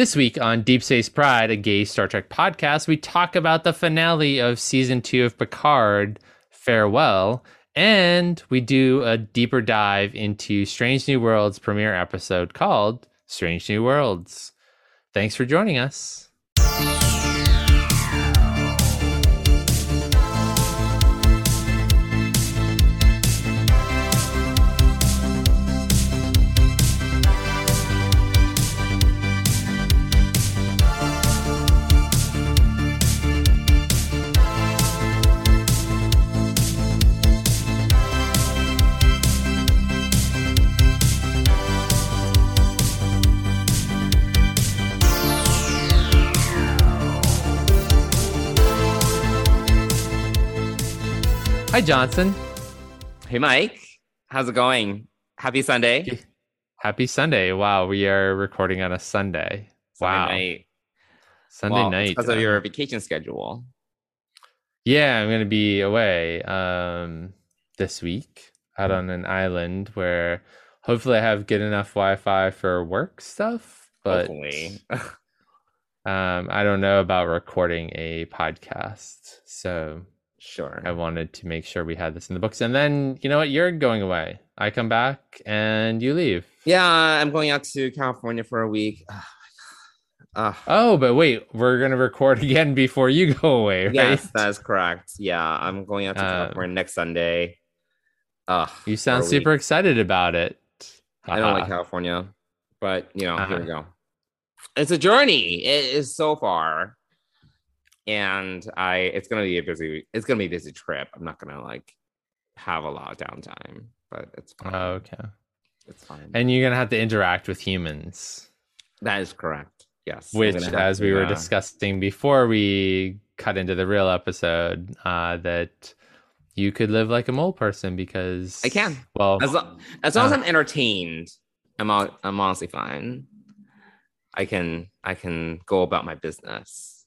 This week on Deep Space Pride, a gay Star Trek podcast, we talk about the finale of season two of Picard, Farewell, and we do a deeper dive into Strange New Worlds premiere episode called Strange New Worlds. Thanks for joining us. Hi, Johnson. Hey, Mike. How's it going? Happy Sunday. Happy Sunday. Wow, we are recording on a Sunday. Sunday wow. Night. Sunday well, night. Because of uh, your vacation schedule. Yeah, I'm going to be away um, this week out on an island where hopefully I have good enough Wi Fi for work stuff. But Hopefully. um, I don't know about recording a podcast. So sure. I wanted to make sure we had this in the books. And then, you know what? You're going away. I come back and you leave. Yeah, I'm going out to California for a week. Uh, Oh, but wait, we're going to record again before you go away, right? yes, that is correct. Yeah, I'm going out to Uh, California next Sunday. Uh, You sound super week. excited about it. I don't like California, but you know, here we Uh-huh. go. It's a journey. It is so far, and I. It's gonna be a busy. It's gonna be a busy trip. I'm not gonna like have a lot of downtime, but it's fine. Oh, okay. it's fine. And you're going to have to interact with humans, that is correct. Yes, which, gonna as we were uh, discussing before we cut into the real episode, uh, that you could live like a mole person because I can. Well, As long as, long as Uh. I'm entertained, I'm out, I'm honestly fine. I can I can go about my business.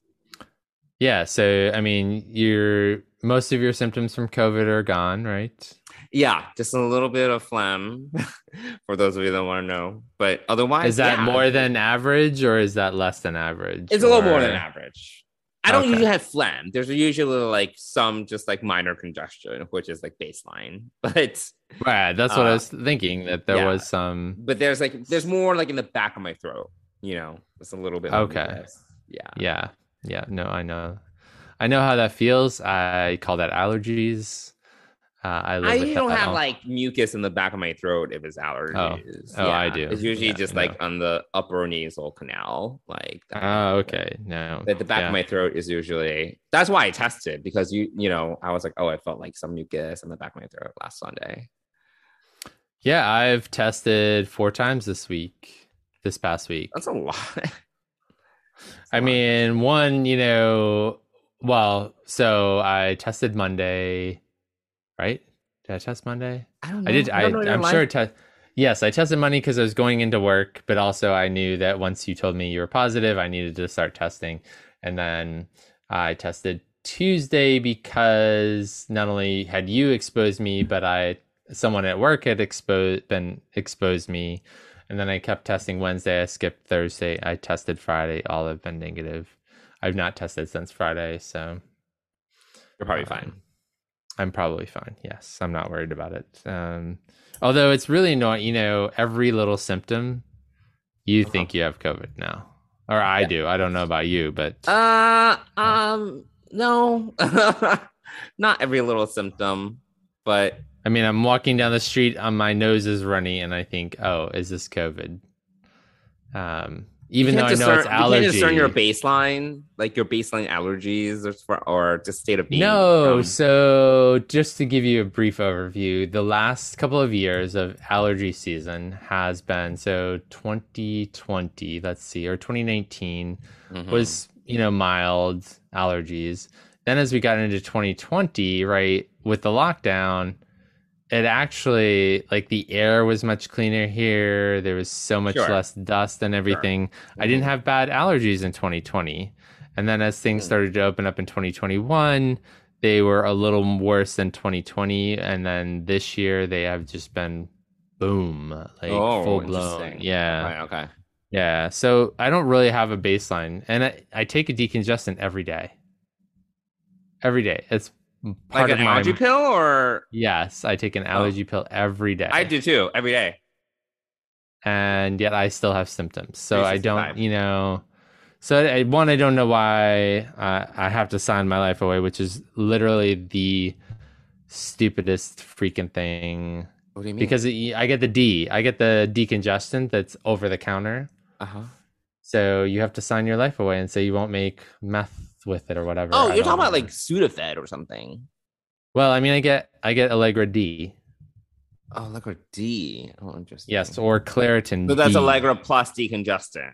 Yeah. So, I mean, your most of your symptoms from COVID are gone, right? Yeah, just a little bit of phlegm for those of you that want to know. But otherwise, Is that yeah, more than average or is that less than average? It's a little more than average. I don't Okay. usually have phlegm. There's usually like some just like minor congestion, which is like baseline. But Right. That's what I Uh, was thinking that there yeah. was some. but there's like there's more like in the back of my throat. You know, it's a little bit. Okay. Yeah. Yeah. Yeah. No, I know. I know how that feels. I call that allergies. Uh, I live I don't have all- like mucus in the back of my throat if it's allergies. Oh, I do. It's usually Yeah, just no. like on the upper nasal canal, like that. Oh, okay. No. But the back yeah. of my throat is usually that's why I tested because you you know I was like oh I felt like some mucus in the back of my throat last Sunday. Yeah, I've tested four times this week. This past week. That's a lot. I mean, one, you know, well, so I tested Monday, right? Did I test Monday? I don't know. I did. I, don't know your I'm life. sure. Te- yes, I tested Monday because I was going into work, but also I knew that once you told me you were positive, I needed to start testing. And then I tested Tuesday because not only had you exposed me, but I someone at work had exposed been exposed me. And then I kept testing Wednesday. I skipped Thursday. I tested Friday. All have been negative. I've not tested since Friday, so You're probably um, fine. I'm probably fine. Yes, I'm not worried about it. Um, although it's really not, you know, every little symptom, you think you have COVID now, or I Yeah. do. I don't know about you, but Uh um no, not every little symptom, but I mean, I'm walking down the street, and my nose is runny, and I think, oh, is this COVID? Um, even though I can't know discern, it's you can't discern your baseline, like your baseline allergies, or, for, or just state of being. No, from- so just to give you a brief overview, the last couple of years of allergy season has been so 2020, let's see, or 2019 Mhm. was, you know, mild allergies. Then as we got into 2020, right, with the lockdown, it actually like the air was much cleaner here. There was so much Sure. less dust and everything. I didn't have bad allergies in 2020. And then as things Mm. started to open up in 2021, they were a little worse than 2020 and then this year they have just been boom, like Oh, full blown. Yeah. Right, okay. Yeah, so I don't really have a baseline, and I, I take a decongestant every day. Every day, it's like an my. allergy pill, or Yes, I take an allergy pill every day. I do too every day. and yet I still have symptoms. So I don't, you know. So I, one, I don't know why uh, I have to sign my life away, which is literally the stupidest freaking thing. What do you mean? Because it, I get the D, I get the decongestant that's over the counter. uh huh. So you have to sign your life away and say you won't make meth with it or whatever. Oh, I you're talking about like Sudafed or something. Well, I mean, I get I get Allegra D, Oh, Allegra D. Oh, interesting. yes, or Claritin. So that's D. Allegra plus decongestant.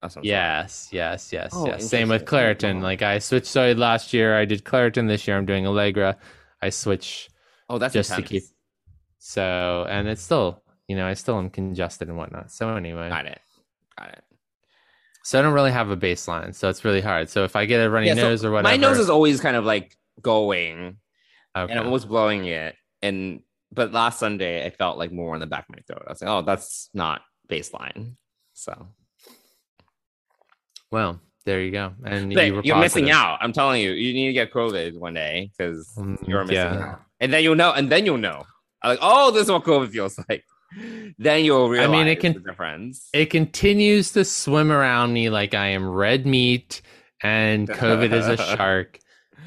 That's what I'm. Yes, yes, yes, Oh, yes. Same with. Claritin. Like I switched soy last year. I did Claritin this year. I'm doing Allegra. I switch Oh, that's just to keep. So and it's still, you know, I still am congested and whatnot. So anyway, Got it. Got it. So I don't really have a baseline. So it's really hard. So if I get a runny Yeah, so nose or whatever, My nose is always kind of like going, okay. and I'm always blowing it. And but last Sunday, I felt like more in the back of my throat. I was like, oh, that's not baseline. So well, there you go. And But you you're missing out. I'm telling you, you need to get COVID one day because Mm, you're missing yeah. out. And then you'll know. And then you'll know. Like, oh, this is what COVID feels like. Then you'll realize. I mean, it can- difference. It continues to swim around me like I am red meat and COVID is a shark.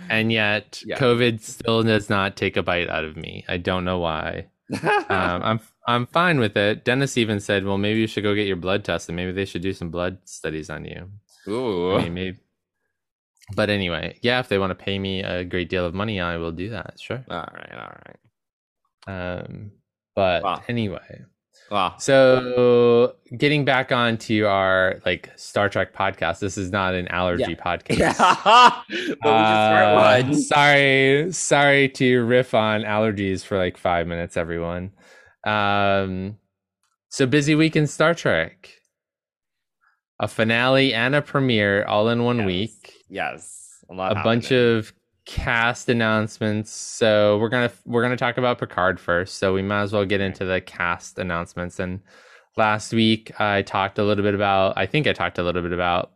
And yet Yeah. COVID still does not take a bite out of me. I don't know why. um, I'm I'm fine with it. Dennis even said, "Well, maybe you should go get your blood tested. Maybe they should do some blood studies on you." Ooh. I mean, maybe. But anyway, yeah, if they want to pay me a great deal of money, I will do that. Sure. All right. All right. Um, but Wow. anyway, Well, so getting back onto our like Star Trek podcast. This is not an allergy podcast. yeah. we should Uh, sorry, sorry to riff on allergies for like five minutes, everyone. Um, so busy week in Star Trek. A finale and a premiere all in one Yes. week. Yes. A, A bunch of cast announcements. So we're gonna we're gonna talk about Picard first. So we might as well get into the cast announcements. And last week I talked a little bit about. I think I talked a little bit about.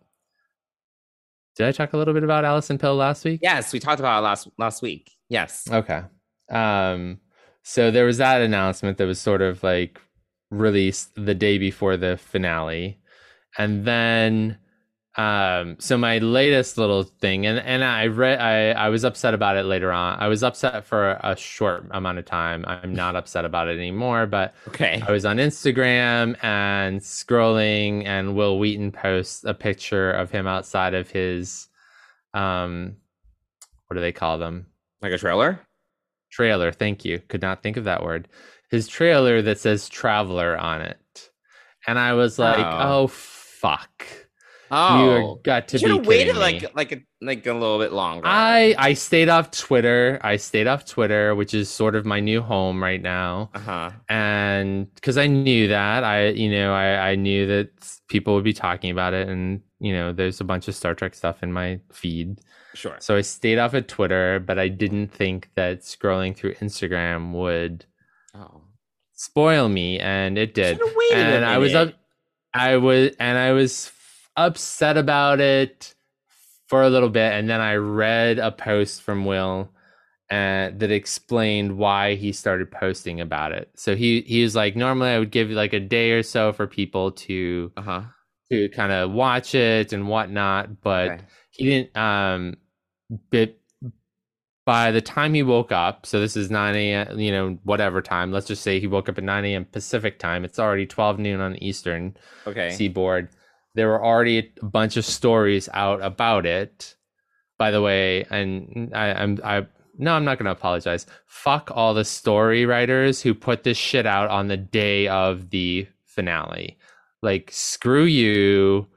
Did I talk a little bit about Allison Pill last week? Yes, we talked about last last week. Yes. Okay. Um so there was that announcement that was sort of like released the day before the finale. And then um so my latest little thing and and I read I I was upset about it later on. I was upset for a short amount of time. I'm not upset about it anymore, but Okay. I was on Instagram and scrolling, and Wil Wheaton posts a picture of him outside of his, um, what do they call them? Like a trailer? Trailer. Thank you. Could not think of that word. His trailer that says "Traveler" on it, and I was like, Oh. "Oh, fuck! Oh. You got to should be have waited kidding me." like like a like a little bit longer. I I stayed off Twitter. I stayed off Twitter, which is sort of my new home right now. uh-huh. and because I knew that I you know I I knew that people would be talking about it and you know there's a bunch of Star Trek stuff in my feed Sure. so I stayed off of Twitter but I didn't think that scrolling through Instagram would Oh. spoil me and it did Should've waited a and I was up. I was and I was upset about it for a little bit and then I read a post from Wil uh, that explained why he started posting about it. So he he was like normally I would give like a day or so for people to Uh-huh. to kind of watch it and whatnot, but Okay. he didn't um but by the time he woke up so this is 9 a.m you know whatever time let's just say he woke up at 9 a.m pacific time it's already 12 noon on the eastern Okay. seaboard there were already a bunch of stories out about it. By the way and I, i'm i no i'm not going to apologize. Fuck all the story writers who put this shit out on the day of the finale. Like screw you.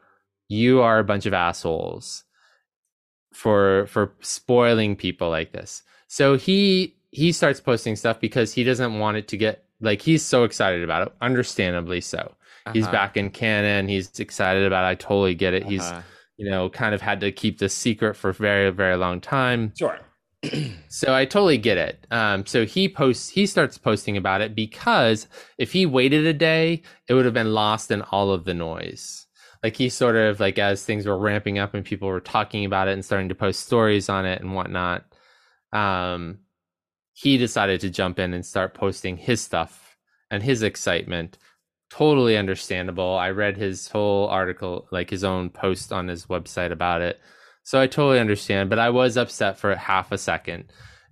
You are a bunch of assholes for for spoiling people like this. So he he starts posting stuff because he doesn't want it to get like he's so excited about it understandably so he's Uh-huh. back in canon he's excited about it i totally get it he's Uh-huh. you know kind of had to keep this secret for a very very long time Sure. so I totally get it. Um, so he posts, he starts posting about it because if he waited a day, it would have been lost in all of the noise. like he sort of like as things were ramping up and people were talking about it and starting to post stories on it and whatnot um he decided to jump in and start posting his stuff and his excitement totally understandable i read his whole article like his own post on his website about it so i totally understand but i was upset for half a second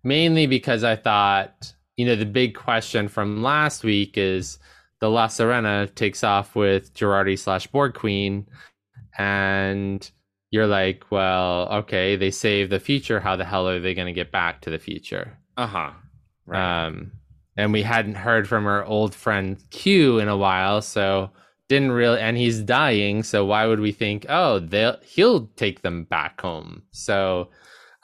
mainly because i thought you know the big question from last week is the La Sirena takes off with Jurati slash Borg Queen, and you're like, well, okay, they save the future. How the hell are they going to get back to the future? Uh huh. Right. Um, and we hadn't heard from our old friend Q in a while, so didn't really. And he's dying, so why would we think, oh, they'll he'll take them back home? So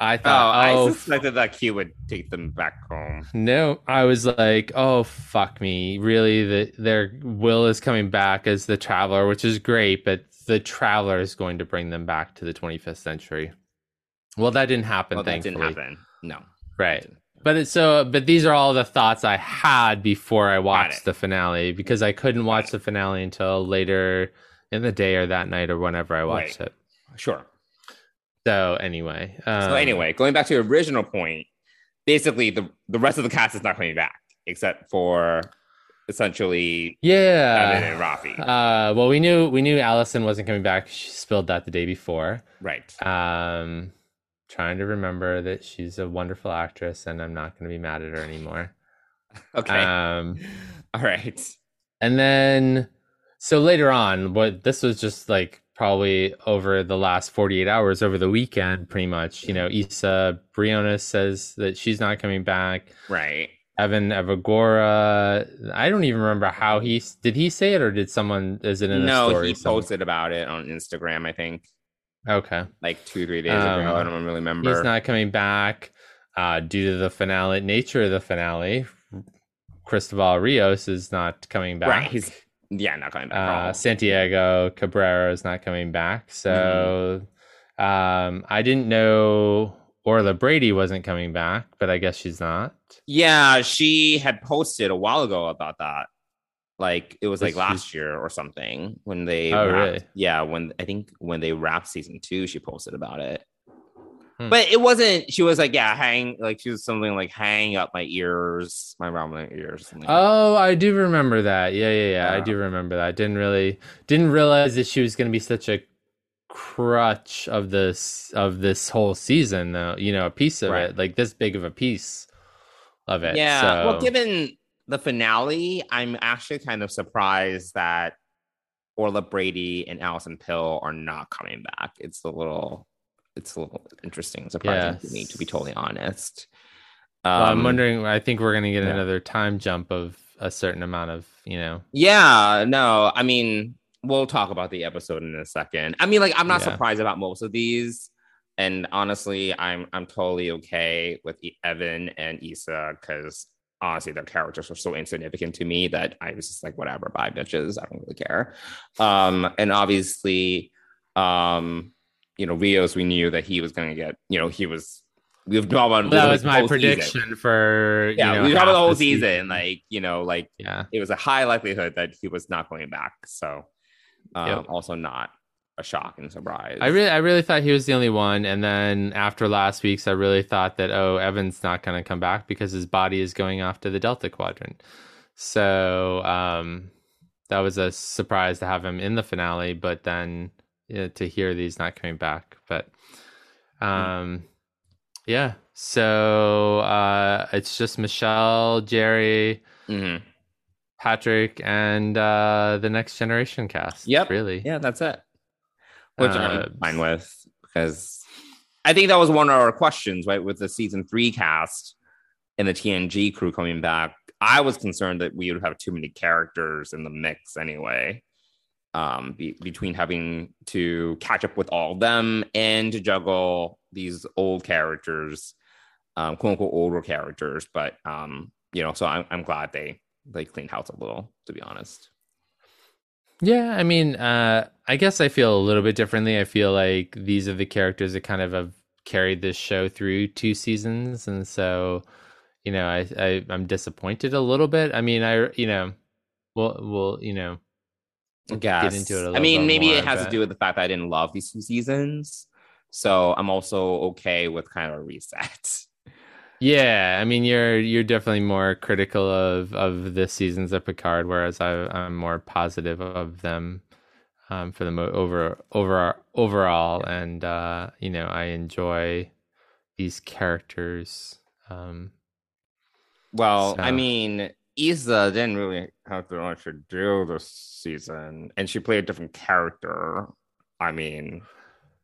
I oh, thought, oh, oh, I suspected that Q would take them back home. No, I was like, oh fuck me, really? The, their will is coming back as the traveler, which is great, but the traveler is going to bring them back to the 25th century. Well, that didn't happen. Well, that didn't happen. No. Right. But it's so, but these are all the thoughts I had before I watched the finale because I couldn't watch the finale until later in the day or that night or whenever I watched Right. it. Sure. So anyway, um, so anyway, going back to your original point, basically the the rest of the cast is not coming back except for essentially yeah, Evan and Rafi. Uh, well, we knew we knew Allison wasn't coming back. She spilled that the day before. right. Um, trying to remember that she's a wonderful actress, and I'm not going to be mad at her anymore. Okay. Um, All right. and then so later on, what this was just like probably over the last 48 hours over the weekend, pretty much. You know, Isa Briones says that she's not coming back. Right. Evan Evagora, I don't even remember how he did he say it or did someone is it in a No, story? he somewhere? posted about it on Instagram, I think, Okay. like two, three days Um, ago. I don't really remember. He's not coming back uh, due to the finale nature of the finale. Cristobal Rios is not coming back. right. He's yeah, not coming back. uh. Santiago Cabrera is not coming back. So um, I didn't know Orla Brady wasn't coming back, but I guess she's not. Yeah, she had posted a while ago about that. Like it was like last year or something when they Oh, wrapped- really? yeah when I think when they wrapped season two she posted about it. Hmm. But it wasn't. She was like, yeah, hang like she was something like hang up my ears, my my ears. Oh, I do remember that. Yeah, yeah, yeah. I Uh, do remember that. Didn't really didn't realize that she was going to be such a crutch of this of this whole season though. You know, a piece of Right. it, like this big of a piece of it. yeah. So, Well, given the finale, I'm actually kind of surprised that Orla Brady and Allison Pill are not coming back. It's a little, it's a little interesting, surprising to me, to be totally honest. well, I'm Um, wondering I think we're going to get yeah. another time jump of a certain amount of, you know. Yeah, no, I mean, we'll talk about the episode in a second. I mean, like, I'm not Yeah. surprised about most of these, and honestly, I'm I'm totally okay with Evan and Isa because honestly, their characters were so insignificant to me that I was just like, whatever, bye bitches, I don't really care. Um, and obviously, um, you know, Rios, we knew that he was going to get, you know, he was. We've talked about that was my whole season. prediction for Yeah, you know, we talked about the whole the season, like you know, like yeah. it was a high likelihood that he was not going back. So, um, Yep. also not a shock and surprise. I really, I really thought he was the only one, and then after last week's, I really thought that oh, Evan's not going to come back because his body is going off to the Delta Quadrant. So um, that was a surprise to have him in the finale, but then yeah, to hear that he's not coming back. But um, yeah, so uh, it's just Michelle, Jeri, Mhm. Patrick, and uh, the Next Generation cast. Yep. really. Yeah, that's it. Which Uh, I'm fine with because I think that was one of our questions, right? With the season three cast and the TNG crew coming back, I was concerned that we would have too many characters in the mix anyway. Um, be- between having to catch up with all of them and to juggle these old characters, um, quote unquote older characters, but um, you know, so I'm, I'm glad they they cleaned house a little, to be honest. Yeah, I mean, uh, I guess I feel a little bit differently. I feel like these are the characters that kind of have carried this show through two seasons, and so, you know, I, I I'm disappointed a little bit. I mean, I you know, well, well, you know, get into it a I little I mean, maybe more, it has but- to do with the fact that I didn't love these two seasons. So I'm also okay with kind of a reset. Yeah, I mean you're you're definitely more critical of of the seasons of Picard, whereas I, I'm more positive of them um, for the mo- over over overall, and uh, you know I enjoy these characters. Um, Well, I mean, Isa didn't really have to much to do this season, and she played a different character. I mean,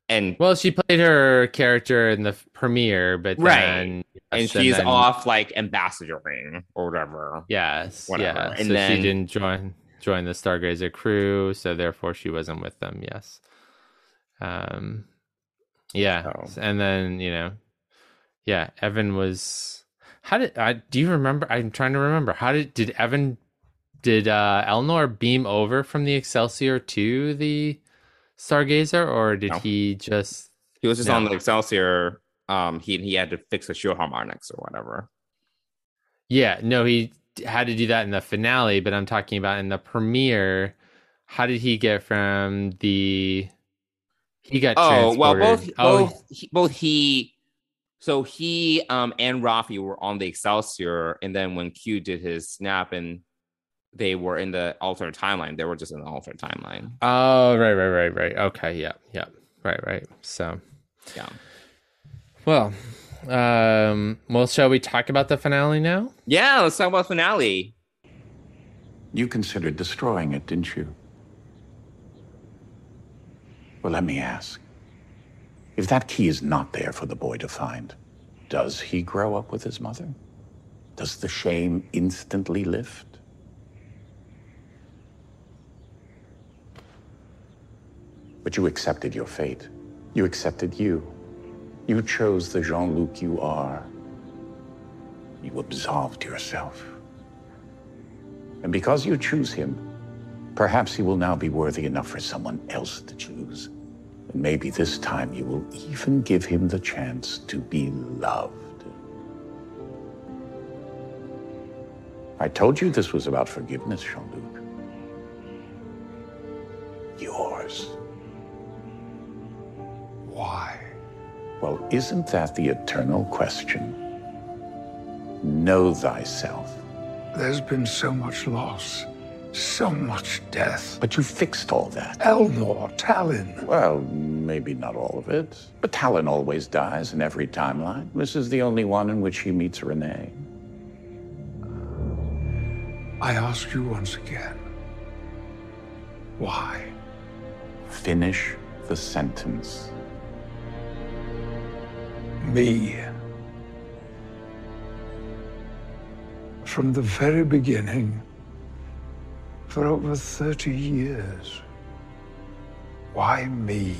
and well, she played her character in the premiere, but Right. then and she's then- off like ambassadoring or whatever. Yes, whatever. yeah. And so then- she didn't join join the Stargazer crew, so therefore she wasn't with them. Yes. Um. Yeah, and then you know, yeah, Evan was. How did I? Do you remember? I'm trying to remember. How did did Evan? Did uh Elnor beam over from the Excelsior to the Stargazer, or did No. he just? He was just No. on the Excelsior. Um, he he had to fix the shield harmonics or whatever. Yeah, no, he had to do that in the finale, but I'm talking about in the premiere. How did he get from the? He got Oh well, both Oh, both he, both he, so he um and Rafi were on the Excelsior, and then when Q did his snap and they were in the alternate timeline, they were just in the alternate timeline. oh, right, right, right, right. Okay, yeah, yeah, right, right. So, Yeah, well, um, well, shall we talk about the finale now? yeah. Let's talk about finale. You considered destroying it, didn't you? Well, let me ask. If that key is not there for the boy to find, does he grow up with his mother? Does the shame instantly lift? But you accepted your fate. You accepted you. You chose the Jean Luc you are. You absolved yourself. And because you choose him, perhaps he will now be worthy enough for someone else to choose. And maybe this time you will even give him the chance to be loved. I told you this was about forgiveness, Jean Luc. Yours. Why? Well, isn't that the eternal question? Know thyself. There's been so much loss, so much death. But you fixed all that. Elnor, Tallinn. Well, maybe not all of it. But Tallinn always dies in every timeline. This is the only one in which he meets Renee. I ask you once again. Why? Finish the sentence. Me. From the very beginning, for over 30 years. Why me?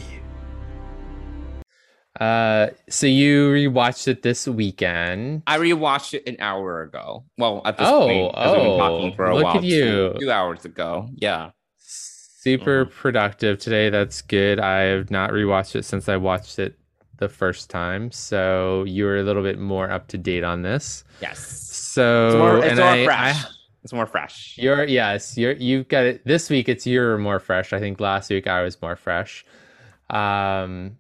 Uh, so you rewatched it this weekend. I rewatched it an hour ago. Well, at this Oh, point, because we've been oh, talking for a look while. at you. Two, two hours ago. Yeah. Super Mm-hmm. productive today. That's good. I have not rewatched it since I watched it the first time, so you were a little bit more up to date on this. Yes. So It's more, it's and more I, fresh. I- it's more fresh. you're yes, you're you've got it this week. It's you're more fresh. I think last week I was more fresh. Um.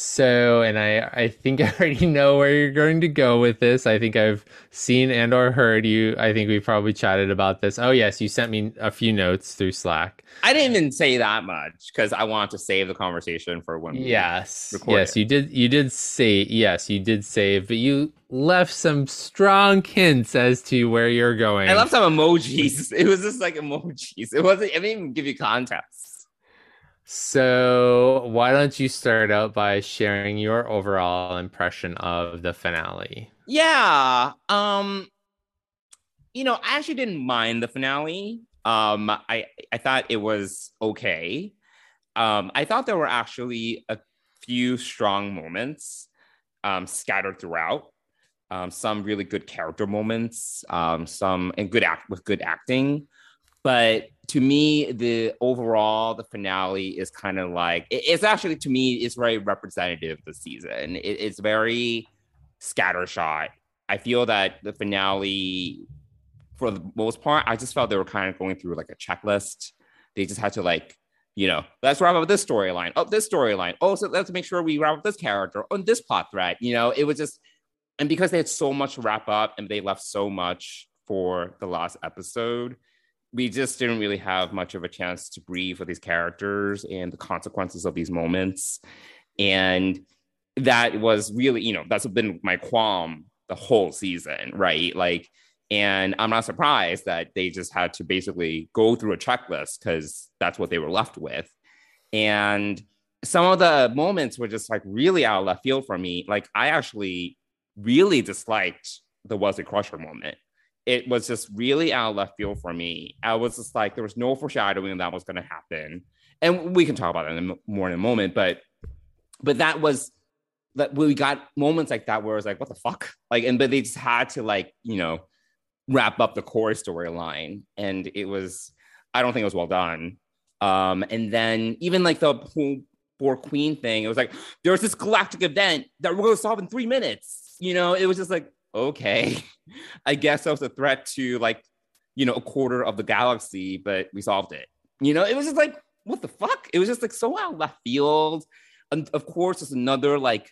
So, and I I think I already know where you're going to go with this. I think I've seen and or heard you. I think we probably chatted about this. Oh yes, you sent me a few notes through Slack. I didn't even say that much because I wanted to save the conversation for when we Yes. record Yes, it. you did you did say yes, you did save, but you left some strong hints as to where you're going. I left some emojis. It was just like emojis. It wasn't. I didn't even give you context. So, why don't you start out by sharing your overall impression of the finale? Yeah. Um. You know, I actually didn't mind the finale. Um. I I thought it was okay. Um. I thought there were actually a few strong moments, um, scattered throughout. Um. Some really good character moments. Um. Some and good act with good acting. But to me, the overall the finale is kind of like it- it's actually to me it's very representative of the season. It, it's very scattershot. I feel that the finale, for the most part, I just felt they were kind of going through like a checklist. they just had to like, you know, let's wrap up this storyline. Oh, this storyline. Oh, so let's make sure we wrap up this character on this plot thread. You know, it was just, and because they had so much wrap up and they left so much for the last episode, we just didn't really have much of a chance to breathe with these characters and the consequences of these moments. And that was really, you know, that's been my qualm the whole season, right? Like, and I'm not surprised that they just had to basically go through a checklist because that's what they were left with. And some of the moments were just like really out of left field for me. Like, I actually really disliked the Wesley Crusher moment. It was just really out of left field for me. I was just like, there was no foreshadowing that was going to happen. And we can talk about that in more in a moment, but but that was that we got moments like that where it was like, what the fuck? Like, and but they just had to like, you know, wrap up the core storyline. And it was, I don't think it was well done. Um, and then even like the whole Queen thing, it was like, there was this galactic event that we're gonna solve in three minutes. You know, it was just like, okay, I guess that was a threat to like, you know, a quarter of the galaxy, but we solved it. You know, it was just like, what the fuck? It was just like so out left field. And of course, it's another like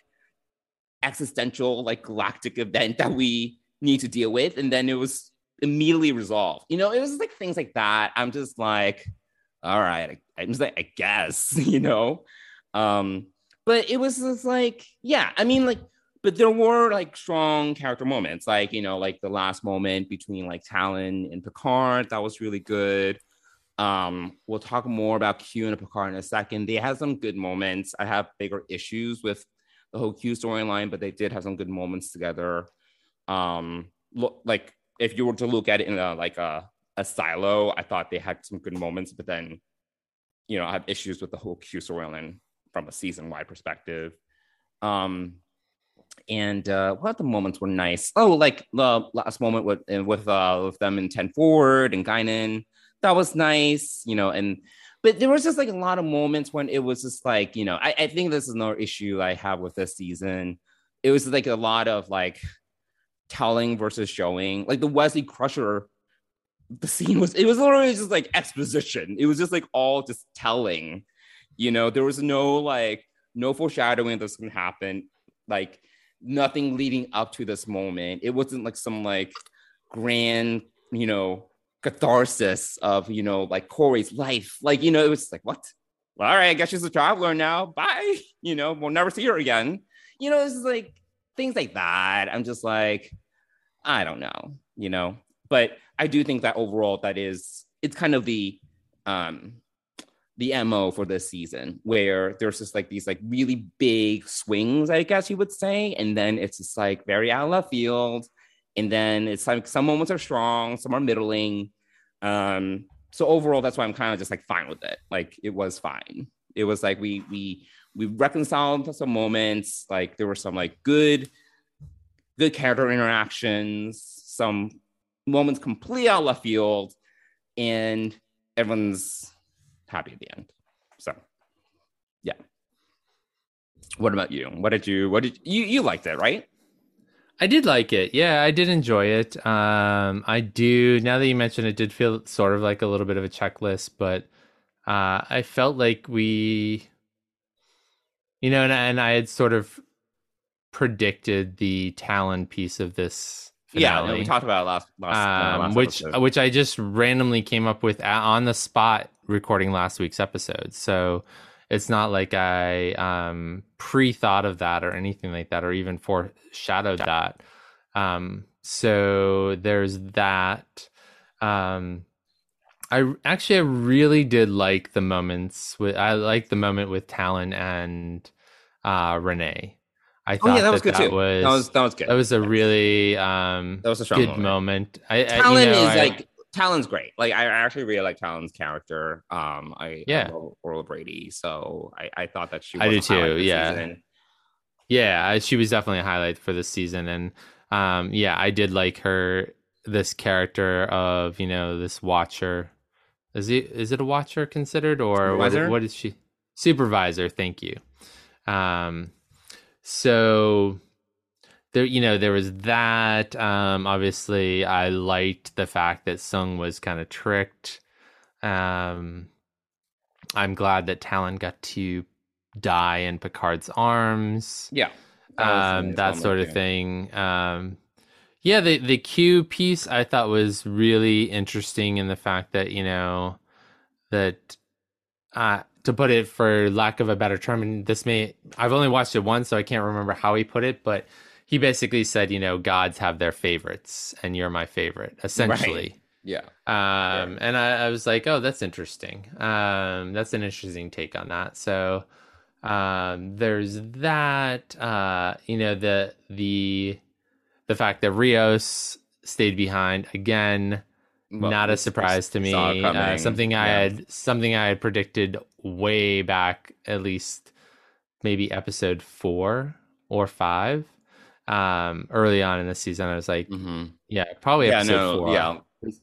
existential, like galactic event that we need to deal with. And then it was immediately resolved. You know, it was like things like that. I'm just like, all right, I, I'm just like, I guess, you know. Um, but it was just like, yeah, I mean, like, but there were like strong character moments, like you know, like the last moment between like Tallinn and Picard, that was really good. Um, we'll talk more about Q and Picard in a second. They had some good moments. I have bigger issues with the whole Q storyline, but they did have some good moments together. Um, look like if you were to look at it in a like a a silo, I thought they had some good moments, but then you know I have issues with the whole Q storyline from a season wide perspective. Um, and uh, what the moments were nice. Oh, like the last moment with with uh, with them in ten forward and Guinan, that was nice, you know, and but there was just like a lot of moments when it was just like you know I, I think this is another issue i have with this season. It was like a lot of like telling versus showing. Like the wesley crusher the scene was it was literally just like exposition. It was just like all just telling. You know there was no like no foreshadowing that's gonna happen. Like nothing leading up to this moment it wasn't like some like grand you know catharsis of you know like Kore's life. Like you know, it was like what? Well, all right, I guess she's a traveler now. Bye. You know, we'll never see her again. You know, it's like things like that. I'm just like, I don't know. You know, but I do think that overall, that is it's kind of the um the mo for this season where there's just like these like really big swings i guess you would say and then it's just like very out of left field and then it's like some moments are strong, some are middling. Um, so overall, that's why I'm kind of just like fine with it. Like it was fine. It was like we we we reconciled some moments. Like there were some like good good character interactions, some moments completely out left field, and everyone's happy at the end. So yeah. What about you? What did you what did you you liked it, right? I did like it. Yeah, I did enjoy it. Um, I do. Now that you mentioned it, did feel sort of like a little bit of a checklist, but uh, I felt like we, you know, and, and I had sort of predicted the Tallinn piece of this. Finale, yeah, we talked about it last, last, uh, last which episode. which I just randomly came up with on the spot recording last week's episode. So it's not like I um, pre thought of that or anything like that, or even foreshadowed that. Um, so there's that. Um, I actually I really did like the moments with I like the moment with Tallinn and uh, Renee. I thought oh, yeah, that, that was good that too. Was, that was that was good. That was a really um, that was a strong good moment. moment. I, Tallinn I, you know, is I, like Tallinn's great. Like I actually really like Tallinn's character. Um, I yeah, I Orla Brady. So I, I thought that she. I do too. Yeah, season. yeah, she was definitely a highlight for this season, and um, yeah, I did like her. This character of you know this Watcher. Is it is it a Watcher considered or what, what is she? Supervisor. Thank you. Um, so there you know there was that um obviously i liked the fact that Soong was kind of tricked um I'm glad that Tallinn got to die in Picard's arms. Yeah. That, um, that sort of thing. Um, yeah, the the Q piece I thought was really interesting in the fact that you know that uh, to put it for lack of a better term, and this may I've only watched it once, so I can't remember how he put it, but he basically said, you know, gods have their favorites, and you're my favorite, essentially. Right. Yeah. Um, yeah. and I, I, was like, oh, that's interesting. Um, that's an interesting take on that. So, um, there's that. Uh, you know, the the the fact that Rios stayed behind again well, not a surprise to me. Uh, something I yeah. had something I had predicted way back, at least maybe episode four or five. Um, early on in the season, I was like, mm-hmm. yeah, probably yeah, episode no, four. Yeah,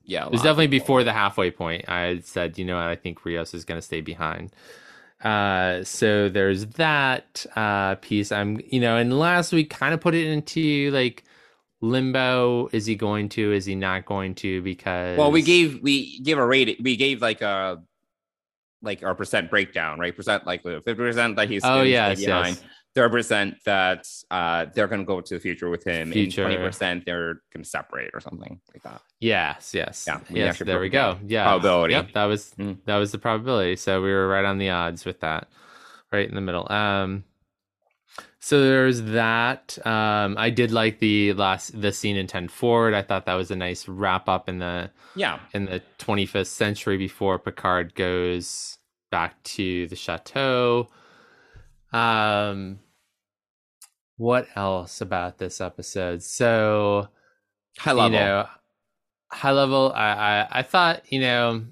yeah, it was definitely before the halfway point. I had said, you know, I think Rios is going to stay behind. Uh, so there's that uh, piece. I'm, you know, and last week kind of put it into like limbo is he going to is he not going to because well we gave we gave a rate we gave like a like our percent breakdown right percent like 50 percent that he's oh yes, yes. 30 percent that uh they're gonna go to the future with him future. and 20 percent they're gonna separate or something like that yes yes yeah yes there we go yeah probability yep that was mm. that was the probability so we were right on the odds with that right in the middle um so there's that. Um, I did like the last the scene in Ten Forward. I thought that was a nice wrap up in the yeah in the 25th century before Picard goes back to the chateau. Um, what else about this episode? So high level, you know, high level. I, I I thought you know,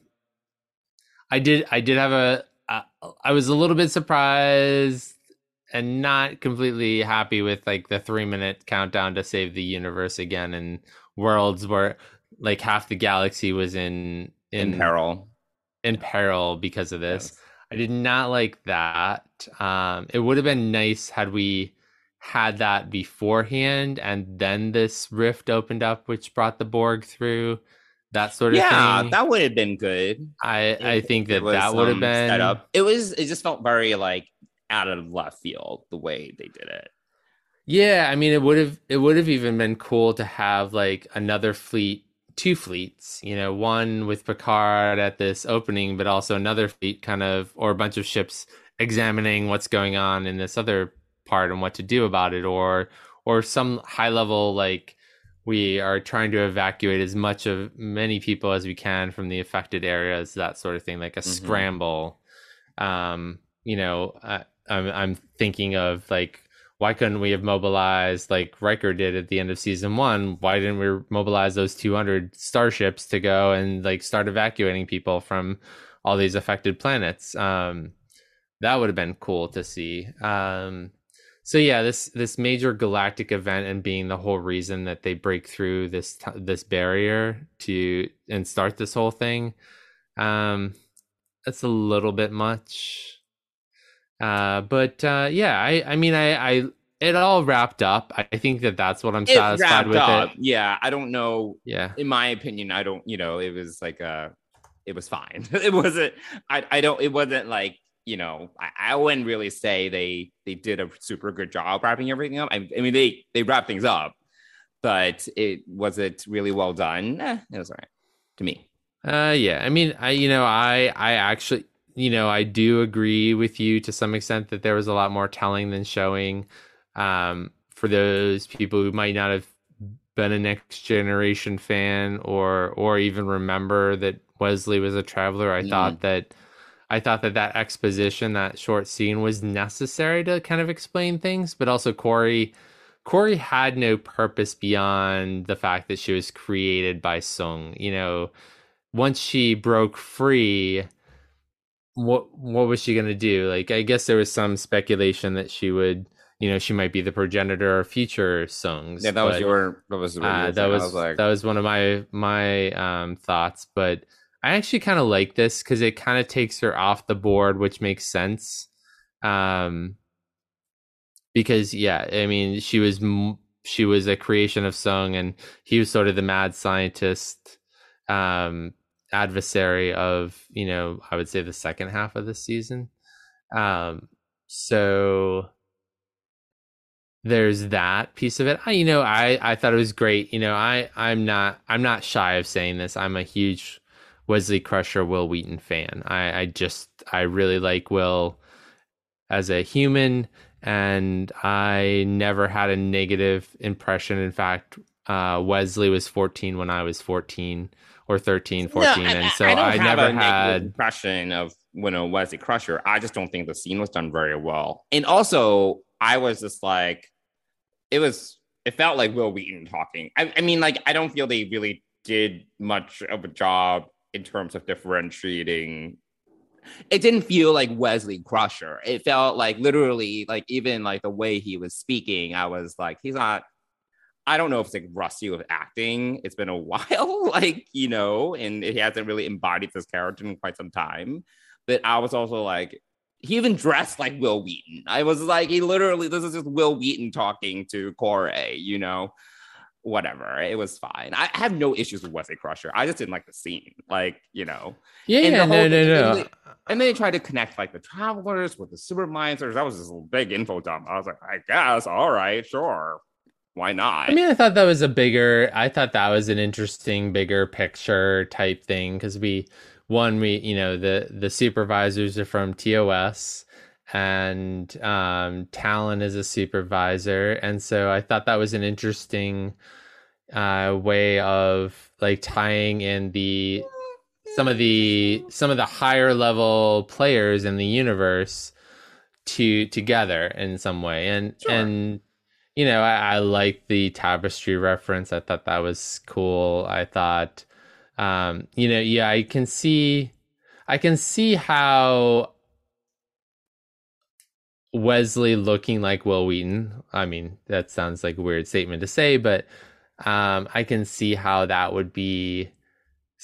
I did I did have a I was a little bit surprised and not completely happy with like the three minute countdown to save the universe again and worlds where like half the galaxy was in in, in peril in peril because of this yes. i did not like that um it would have been nice had we had that beforehand and then this rift opened up which brought the borg through that sort of yeah, thing. that would have been good. I I think that that would have um, been set up. It was. It just felt very like out of left field the way they did it. Yeah, I mean it would have it would have even been cool to have like another fleet, two fleets, you know, one with Picard at this opening, but also another fleet kind of or a bunch of ships examining what's going on in this other part and what to do about it or or some high level like we are trying to evacuate as much of many people as we can from the affected areas that sort of thing like a mm-hmm. scramble um you know uh, I'm I'm thinking of like why couldn't we have mobilized like Riker did at the end of season one? Why didn't we mobilize those 200 starships to go and like start evacuating people from all these affected planets? Um, that would have been cool to see. Um, so yeah, this this major galactic event and being the whole reason that they break through this this barrier to and start this whole thing. Um, that's a little bit much. Uh, but uh, yeah, I, I mean, I, I, it all wrapped up. I think that that's what I'm it satisfied with up. it. Yeah, I don't know. Yeah, in my opinion, I don't. You know, it was like a, it was fine. it wasn't. I, I don't. It wasn't like you know. I, I wouldn't really say they they did a super good job wrapping everything up. I, I mean, they they wrapped things up, but it was it really well done. Eh, it was all right to me. Uh, yeah. I mean, I you know, I I actually you know, I do agree with you to some extent that there was a lot more telling than showing. Um, for those people who might not have been a next generation fan or or even remember that Wesley was a traveler, I mm. thought that I thought that that exposition, that short scene, was necessary to kind of explain things, but also Kore. Kore had no purpose beyond the fact that she was created by Soong. You know, once she broke free, what what was she gonna do? Like, I guess there was some speculation that she would, you know, she might be the progenitor of future Soongs. Yeah, that but, was your that was uh, that was, was like... that was one of my my um thoughts. But I actually kind of like this because it kind of takes her off the board, which makes sense. Um, because yeah, I mean, she was she was a creation of Soong, and he was sort of the mad scientist. Um, adversary of you know I would say the second half of the season. Um, so there's that piece of it. I, you know, I I thought it was great. You know, I I'm not I'm not shy of saying this. I'm a huge Wesley Crusher, Wil Wheaton fan. I I just I really like Wil as a human, and I never had a negative impression. In fact, uh, Wesley was 14 when I was 14 or 13, 14, No, and so I, I, never had. impression of when a Wesley Crusher. I just don't think the scene was done very well. And also, I was just like, it was. It felt like Wil Wheaton talking. I, I mean, like, I don't feel they really did much of a job in terms of differentiating. It didn't feel like Wesley Crusher. It felt like literally, like even like the way he was speaking, I was like, he's not. I don't know if it's like rusty with acting. It's been a while, like, you know, and he hasn't really embodied this character in quite some time. But I was also like, he even dressed like Wil Wheaton. I was like, he literally, this is just Wil Wheaton talking to Kore, you know, whatever. It was fine. I have no issues with Wesley Crusher. I just didn't like the scene. Like, you know, Yeah, and the yeah, whole no, no, no. and they- and they tried to connect like the travelers with the supervisors. That was just a big info dump. I was like, I guess, all right, sure. Why not? I mean, I thought that was a bigger. I thought that was an interesting, bigger picture type thing because we, one, we, you know, the the supervisors are from TOS, and um, Tallinn is a supervisor, and so I thought that was an interesting uh, way of like tying in the some of the some of the higher level players in the universe to together in some way. And Sure. and you know I, I like the tapestry reference. I thought that was cool. I thought um you know yeah i can see i can see how wesley looking like wil wheaton i mean that sounds like a weird statement to say but um i can see how that would be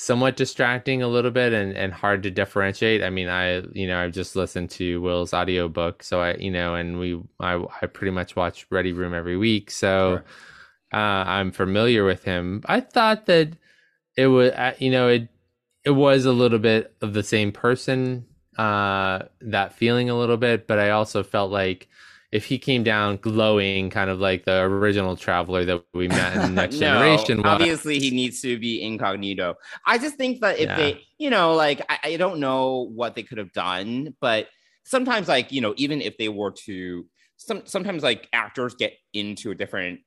somewhat distracting a little bit and, and hard to differentiate. I mean, I you know I've just listened to Wil's audiobook, so I you know, and we I I pretty much watch Ready Room every week, so uh, I'm familiar with him. I thought that it was uh, you know it it was a little bit of the same person, uh, that feeling a little bit, but I also felt like. If he came down glowing, kind of like the original traveler that we met in the Next No, Generation, was, obviously he needs to be incognito. I just think that if Yeah. they, you know, like I, I don't know what they could have done, but sometimes, like you know, even if they were to, some sometimes like actors get into a different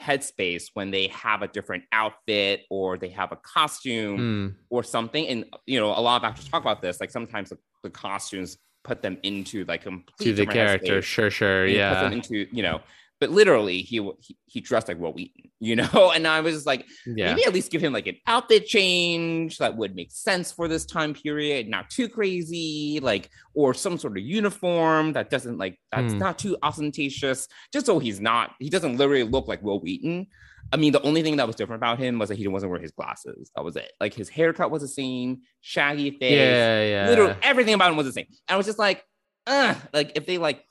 headspace when they have a different outfit or they have a costume Hmm. or something. And you know, a lot of actors talk about this. Like sometimes the, the costumes put them into like complete to the character. Sure, sure, and he puts yeah, them into you know but literally he, he he dressed like Wil Wheaton, you know, and I was like, yeah. maybe at least give him like an outfit change that would make sense for this time period, not too crazy, like or some sort of uniform that doesn't like that's Hmm. not too ostentatious, just so he's not he doesn't literally look like Wil Wheaton. I mean, the only thing that was different about him was that he wasn't wearing his glasses. That was it. Like his haircut was the same, shaggy face, Yeah, yeah. literally everything about him was the same. And I was just like, uh, like if they like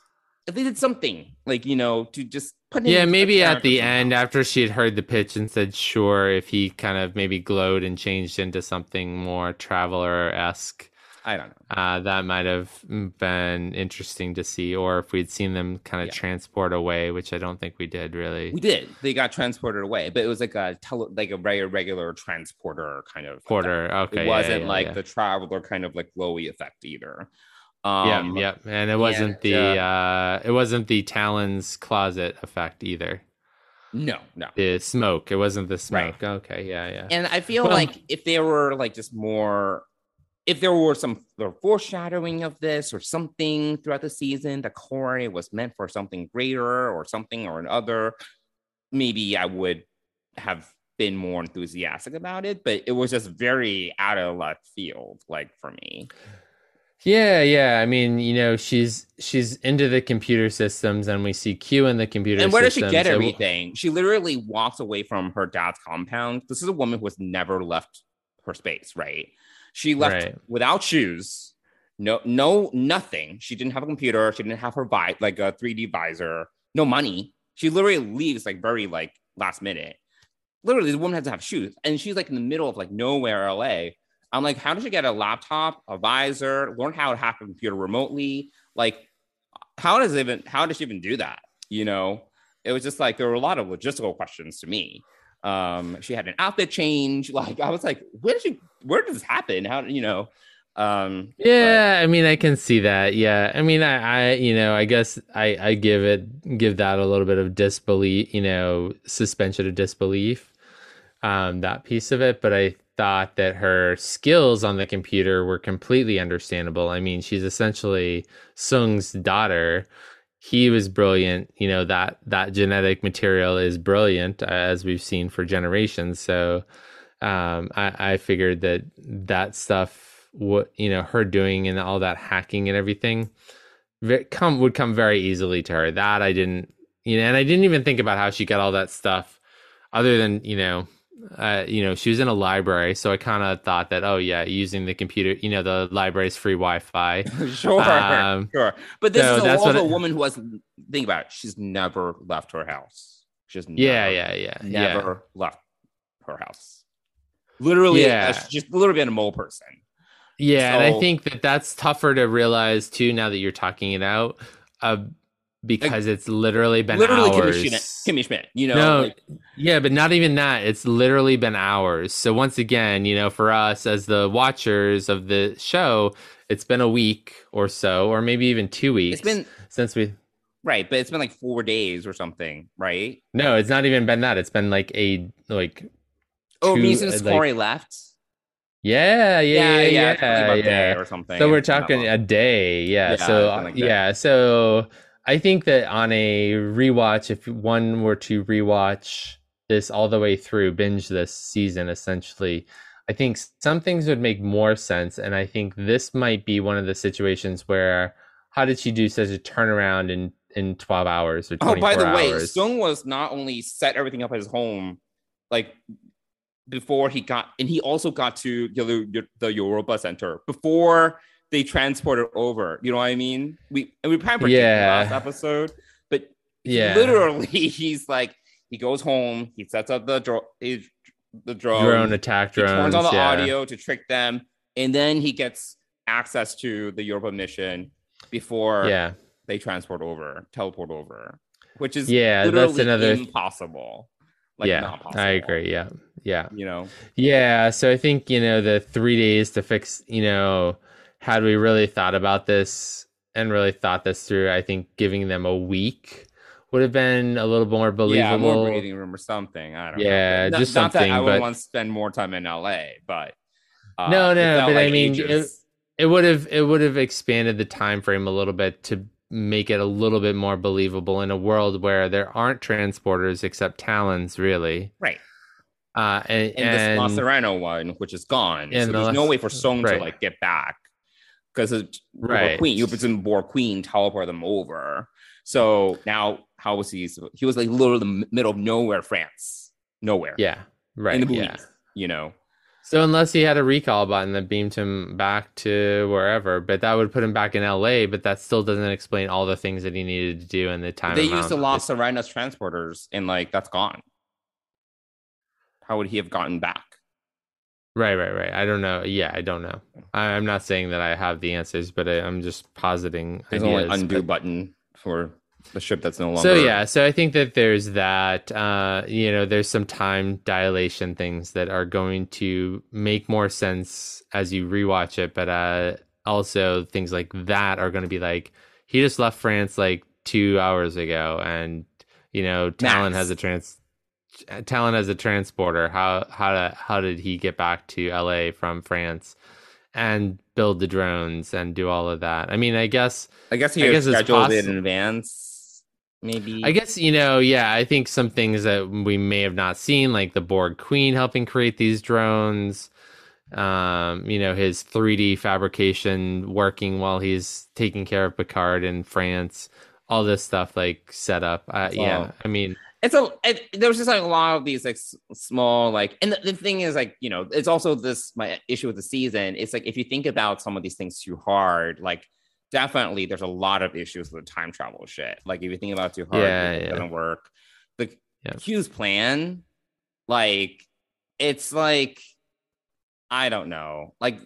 if they did something like you know to just put Yeah, maybe at the end after she had heard the pitch and said sure, if he kind of maybe glowed and changed into something more traveler esque, I don't know. uh, that might have been interesting to see. Or if we'd seen them kind of Yeah. transport away, which I don't think we did really. We did. They got transported away, but it was like a tele, like a regular regular transporter kind of Porter, effect. okay, It yeah, wasn't yeah, like the traveler kind of like glowy effect either. Yeah, Um, yeah, and it wasn't and, the uh, it wasn't the Tallinn's closet effect either. No, no. The smoke, it wasn't the Right. smoke. Okay, yeah, yeah. And I feel Well- like if there were like just more, if there were some foreshadowing of this or something throughout the season, the Kore was meant for something greater or something or another, maybe I would have been more enthusiastic about it. But it was just very out of left field, like for me. Yeah, yeah. I mean, you know, she's she's into the computer systems, and we see Q in the computer. And where does she get So- everything? She literally walks away from her dad's compound. This is a woman who has never left her space, right? She left Right. without shoes, no, no, nothing. She didn't have a computer. She didn't have her vi- like a 3D visor, no money. She literally leaves like very like last minute. literally the woman has to have shoes, and she's like in the middle of like nowhere, LA. I'm like, how did she get a laptop, a visor, learn how to hack a computer remotely? Like, how does even how does she even do that? You know, it was just like there were a lot of logistical questions to me. Um, she had an outfit change. Like, I was like, where did she? Where did this happen? How you know? Um, yeah, I mean, I can see that. Yeah, I mean, I, I, you know, I guess I, I give it, give that a little bit of disbelief, you know, suspension of disbelief, um, that piece of it. But I thought that her skills on the computer were completely understandable. I mean, she's essentially Soong's daughter. He was brilliant. You know that that genetic material is brilliant, as we've seen for generations. So, um, I, I figured that that stuff what you know her doing and all that hacking and everything come would come very easily to her that i didn't you know and i didn't even think about how she got all that stuff other than you know uh, you know she was in a library so i kind of thought that oh yeah using the computer you know the library's free wi-fi. Sure um, sure. But this so is a, also a woman who has think about it she's never left her house. She's never, yeah yeah yeah. never yeah. left her house. Literally yeah. she's just literally been a mole person. Yeah, so, and I think that that's tougher to realize too now that you're talking it out, uh, because like, it's literally been literally hours. Kimmy Schmidt, Kimmy Schmidt, you know. No, like, yeah, but not even that. It's literally been hours. So once again, you know, for us as the watchers of the show, it's been a week or so, or maybe even two weeks. It's been since we. Right, but it's been like four days or something, right? No, it's not even been that. It's been like a like. Oh, two, me uh, since like, Kore left. Yeah, yeah, yeah, yeah, yeah, or something. So we're talking a day, yeah. yeah so yeah, so I think that on a rewatch, if one were to rewatch this all the way through, binge this season, essentially, I think some things would make more sense, and I think this might be one of the situations where how did she do such a turnaround in in 12 hours or 24 oh by the hours? way Soong was not only set everything up at his home like before he got, and he also got to the, the Europa Center before they transported over. You know what I mean? We and we probably yeah. last episode, but yeah, literally, he's like he goes home, he sets up the dro- the drone, drone attack drones, turns on the yeah. audio to trick them, and then he gets access to the Europa mission before yeah they transport over, teleport over, which is yeah that's another impossible. Like, yeah, I agree. Yeah, yeah, you know, yeah. So I think you know the three days to fix. You know, had we really thought about this and really thought this through, I think giving them a week would have been a little more believable. Yeah, more breathing room or something. I don't yeah, know. just not, something. Not that I would but... want to spend more time in LA, but uh, no, no. But like I mean, it, it would have it would have expanded the time frame a little bit to make it a little bit more believable in a world where there aren't transporters except Tallinn's, really. Right. Uh, and, and, and this Mozzarella one, which is gone, so the there's no way for Soong right. to like get back because right. Queen, you presume Borg Queen teleport them over. So now, how was he? He was like literally the middle of nowhere, France, nowhere. Yeah, right. In the yeah. you know. So unless he had a recall button that beamed him back to wherever, but that would put him back in LA, but that still doesn't explain all the things that he needed to do in the time. They used to lose the La Sirena's transporters and like that's gone. How would he have gotten back? Right, right, right. I don't know. Yeah, I don't know. I'm not saying that I have the answers, but I, am just positing. There's ideas, only undo but... button for the ship that's no longer. So yeah, so I think that there's that. Uh, you know, there's some time dilation things that are going to make more sense as you rewatch it, but uh, also things like that are going to be like he just left France like two hours ago, and you know, Tallinn has a trans. Tallinn as a transporter. How how to, how did he get back to LA from France? and build the drones and do all of that. I mean, I guess I guess he I guess scheduled it in advance maybe i guess you know yeah i think some things that we may have not seen like the borg queen helping create these drones um you know his 3d fabrication working while he's taking care of picard in france all this stuff like set up uh, yeah i mean it's a it, there's just like a lot of these like small like and the, the, thing is like you know it's also this my issue with the season it's like if you think about some of these things too hard like definitely there's a lot of issues with time travel shit. Like if you think about it too hard, yeah, it yeah. doesn't work. The yeah. Q's plan Like it's like I don't know. Like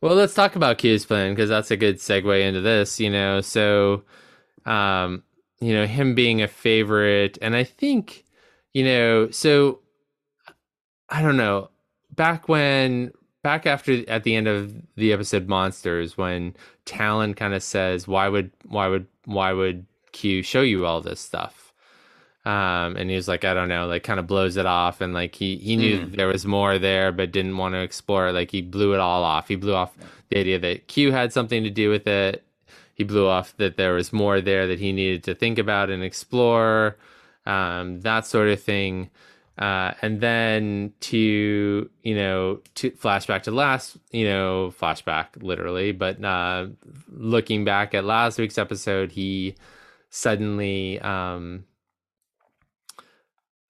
Well, let's talk about Q's plan because that's a good segue into this. You know, so, um, you know, him being a favorite, and I think, you know, so I don't know. Back when, back after at the end of the episode Monsters, when Tallinn kind of says, "Why would, why would, why would Q show you all this stuff?" um and he was like i don't know like kind of blows it off and like he he knew Mm. there was more there but didn't want to explore it like he blew it all off he blew off the idea that q had something to do with it he blew off that there was more there that he needed to think about and explore um that sort of thing uh and then to you know to flashback to last you know flashback literally but uh looking back at last week's episode he suddenly um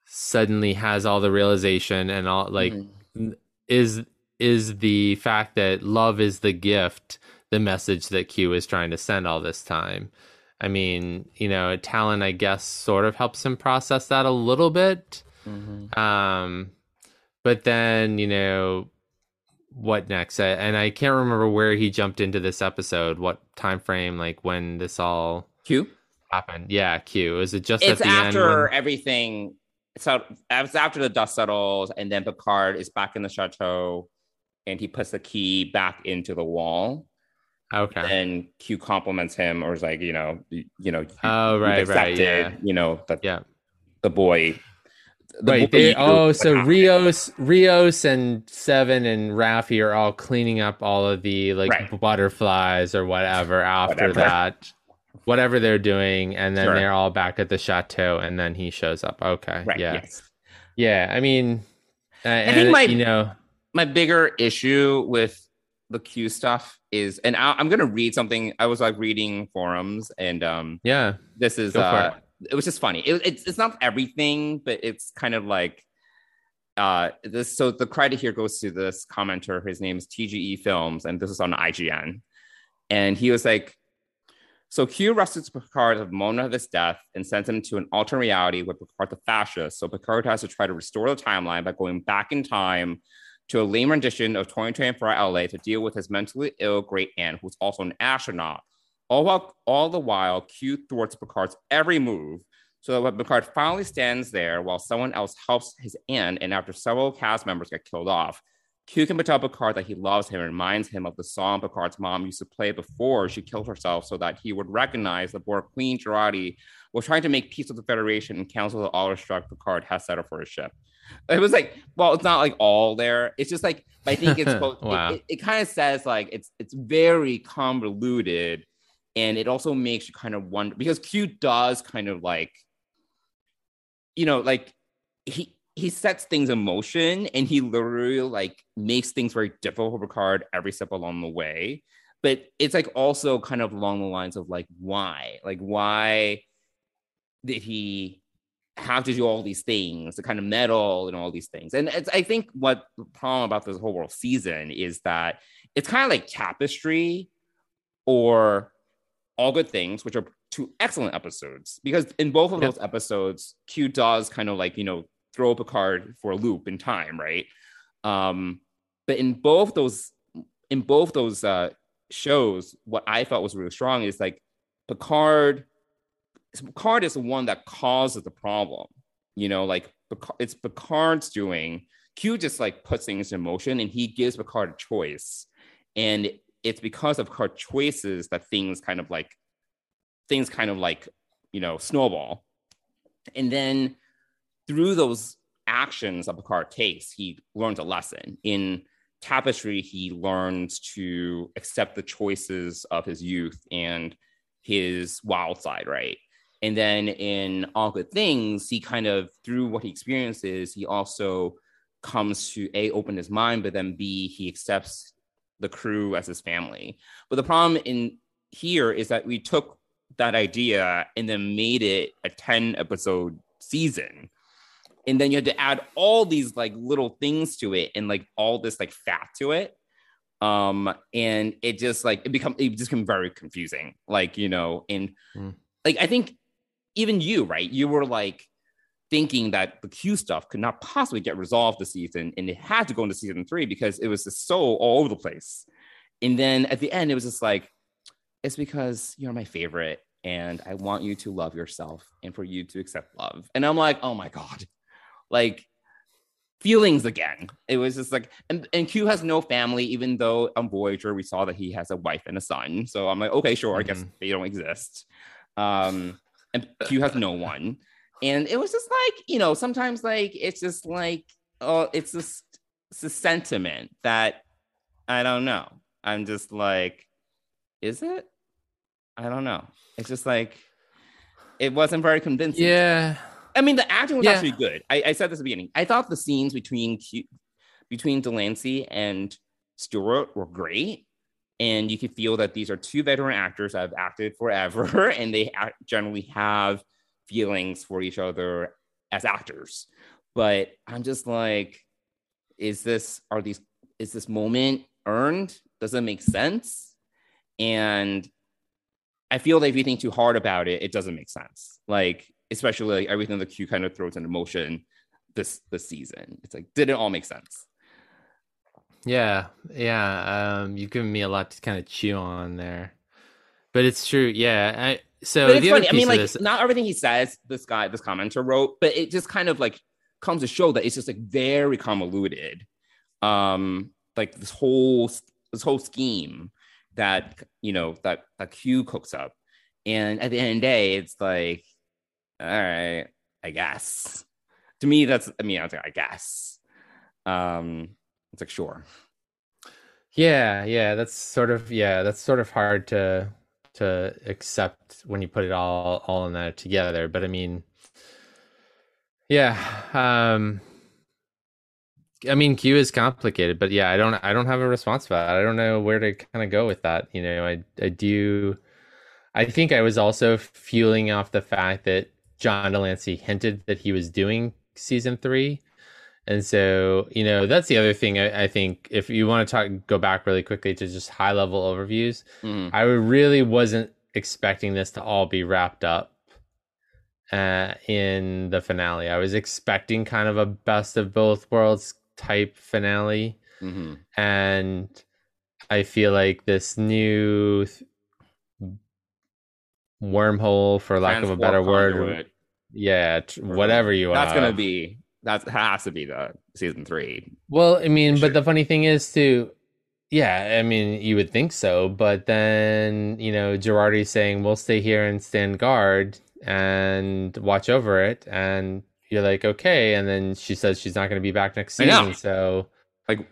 suddenly has all the realization and all like Mhm. is is the fact that love is the gift the message that q is trying to send all this time i mean you know Tallinn i guess sort of helps him process that a little bit Mhm. um but then you know what next I, and i can't remember where he jumped into this episode what time frame like when this all Q. happened yeah q is it just It's at the after when- everything. So it's after the dust settles, and then Picard is back in the chateau, and he puts the key back into the wall. Okay And Q compliments him, or is like, you know, you, you know, you- oh right right yeah you know, that yeah the boy. The Wait, boy they oh so. Rios Rios and Seven and Raffi are all cleaning up all of the like Right. butterflies or whatever after Whatever. that. Whatever they're doing, and then Sure. they're all back at the chateau, and then he shows up. Okay, Right. yeah, Yes. yeah. I mean, uh, and, think my- you know, my bigger issue with the Q stuff is, and I, I'm gonna read something. I was like reading forums, and um, yeah, this is uh, it. was just funny. It, it's it's not everything, but it's kind of like uh this. So the credit here goes to this commenter. His name is TGE Films, and this is on IGN, and he was like. So Q rescues Picard of the moment of his death and sends him to an alternate reality with Picard the fascist. So Picard has to try to restore the timeline by going back in time to a lame rendition of 2024 LA to deal with his mentally ill great aunt, who's also an astronaut. All while, all the while, Q thwarts Picard's every move. So that when Picard finally stands there while someone else helps his aunt, and after several cast members get killed off, Q can tell Picard that he loves him and reminds him of the song Picard's mom used to play before she killed herself so that he would recognize that Borg Queen Jurati was trying to make peace with the Federation and cancel the awestruck Picard has set up for his ship. It was like, well, it's not like all there. It's just like I think it's both. Wow. It, it, kind of says like it's it's very convoluted, and it also makes you kind of wonder because Q does kind of like, you know, like he he sets things in motion and he literally like makes things very difficult for Picard every step along the way. But it's like also kind of along the lines of like why, like why did he have to do all these things, the kind of metal and all these things. And it's, I think what the problem about this whole world season is that it's kind of like Tapestry or All Good Things, which are two excellent episodes. Because in both of Yep. those episodes, Q does kind of like, you know, throw Picard for a loop in time, right? Um, but in both those, in both those uh, shows, what I felt was really strong is like Picard Picard is the one that causes the problem. You know, like it's Picard's doing. Q just like puts things in motion and he gives Picard a choice. And it's because of her choices that things kind of like things kind of like, you know, snowball. And then through those actions that Picard takes, he learns a lesson. In Tapestry, he learns to accept the choices of his youth and his wild side, right? And then in All Good Things, he kind of, through what he experiences, he also comes to A, open his mind, but then B, he accepts the crew as his family. But the problem in here is that we took that idea and then made it a 10 episode season. And then you had to add all these like little things to it and like all this like fat to it. Um, and it just like it become it just became very confusing. Like, you know, and Hmm. like I think even you, right? You were like thinking that the Q stuff could not possibly get resolved this season, and it had to go into season three because it was just so all over the place. And then at the end, it was just like, it's because you're my favorite, and I want you to love yourself and for you to accept love. And I'm like, oh my god, like feelings again. It was just like, and, and Q has no family, even though on Voyager we saw that he has a wife and a son. So I'm like, okay, sure, I guess Mhm. they don't exist. Um, and Q has no one. And it was just like, you know, sometimes like it's just like, oh, it's just it's a sentiment that I don't know. I'm just like, is it? I don't know. It's just like it wasn't very convincing. Yeah. I mean, the acting was Yeah. actually good. I, I said this at the beginning. I thought the scenes between Q, between de Lancie and Stewart were great, and you can feel that these are two veteran actors that have acted forever, and they generally have feelings for each other as actors. But I'm just like, is this are these is this moment earned? Does it make sense? And I feel that if you think too hard about it, it doesn't make sense. Like, especially like everything the Q kind of throws into motion this this season. It's like, did it all make sense? Yeah, yeah. Um, you've given me a lot to kind of chew on there, but it's true. Yeah. I, so but it's the funny. I mean, like, this, not everything he says, this guy, this commenter wrote, but it just kind of like comes to show that it's just like very convoluted. Um, like this whole this whole scheme that you know that that Q cooks up, and at the end of the day, it's like, all right, I guess. To me, that's I mean, I was like, I guess. Um, it's like sure. yeah, yeah. That's sort of yeah. That's sort of hard to to accept when you put it all all in that together. But I mean, yeah. Um, I mean, Q is complicated, but yeah, I don't I don't have a response for that. I don't know where to kind of go with that. You know, I I do. I think I was also fueling off the fact that John de Lancie hinted that he was doing season three. And so, you know, that's the other thing I, I think if you want to talk, go back really quickly to just high level overviews, Mhm. I really wasn't expecting this to all be wrapped up uh, in the finale. I was expecting kind of a best of both worlds type finale. Mhm. And I feel like this new th- wormhole, for lack of a better word, yeah, tr- whatever you That's gonna be that has to be the season three. Well, I mean, Sure. but the funny thing is too, yeah, I mean, you would think so, but then, you know, Jurati's saying, we'll stay here and stand guard and watch over it. And you're like, okay. And then she says she's not going to be back next season. So, Like-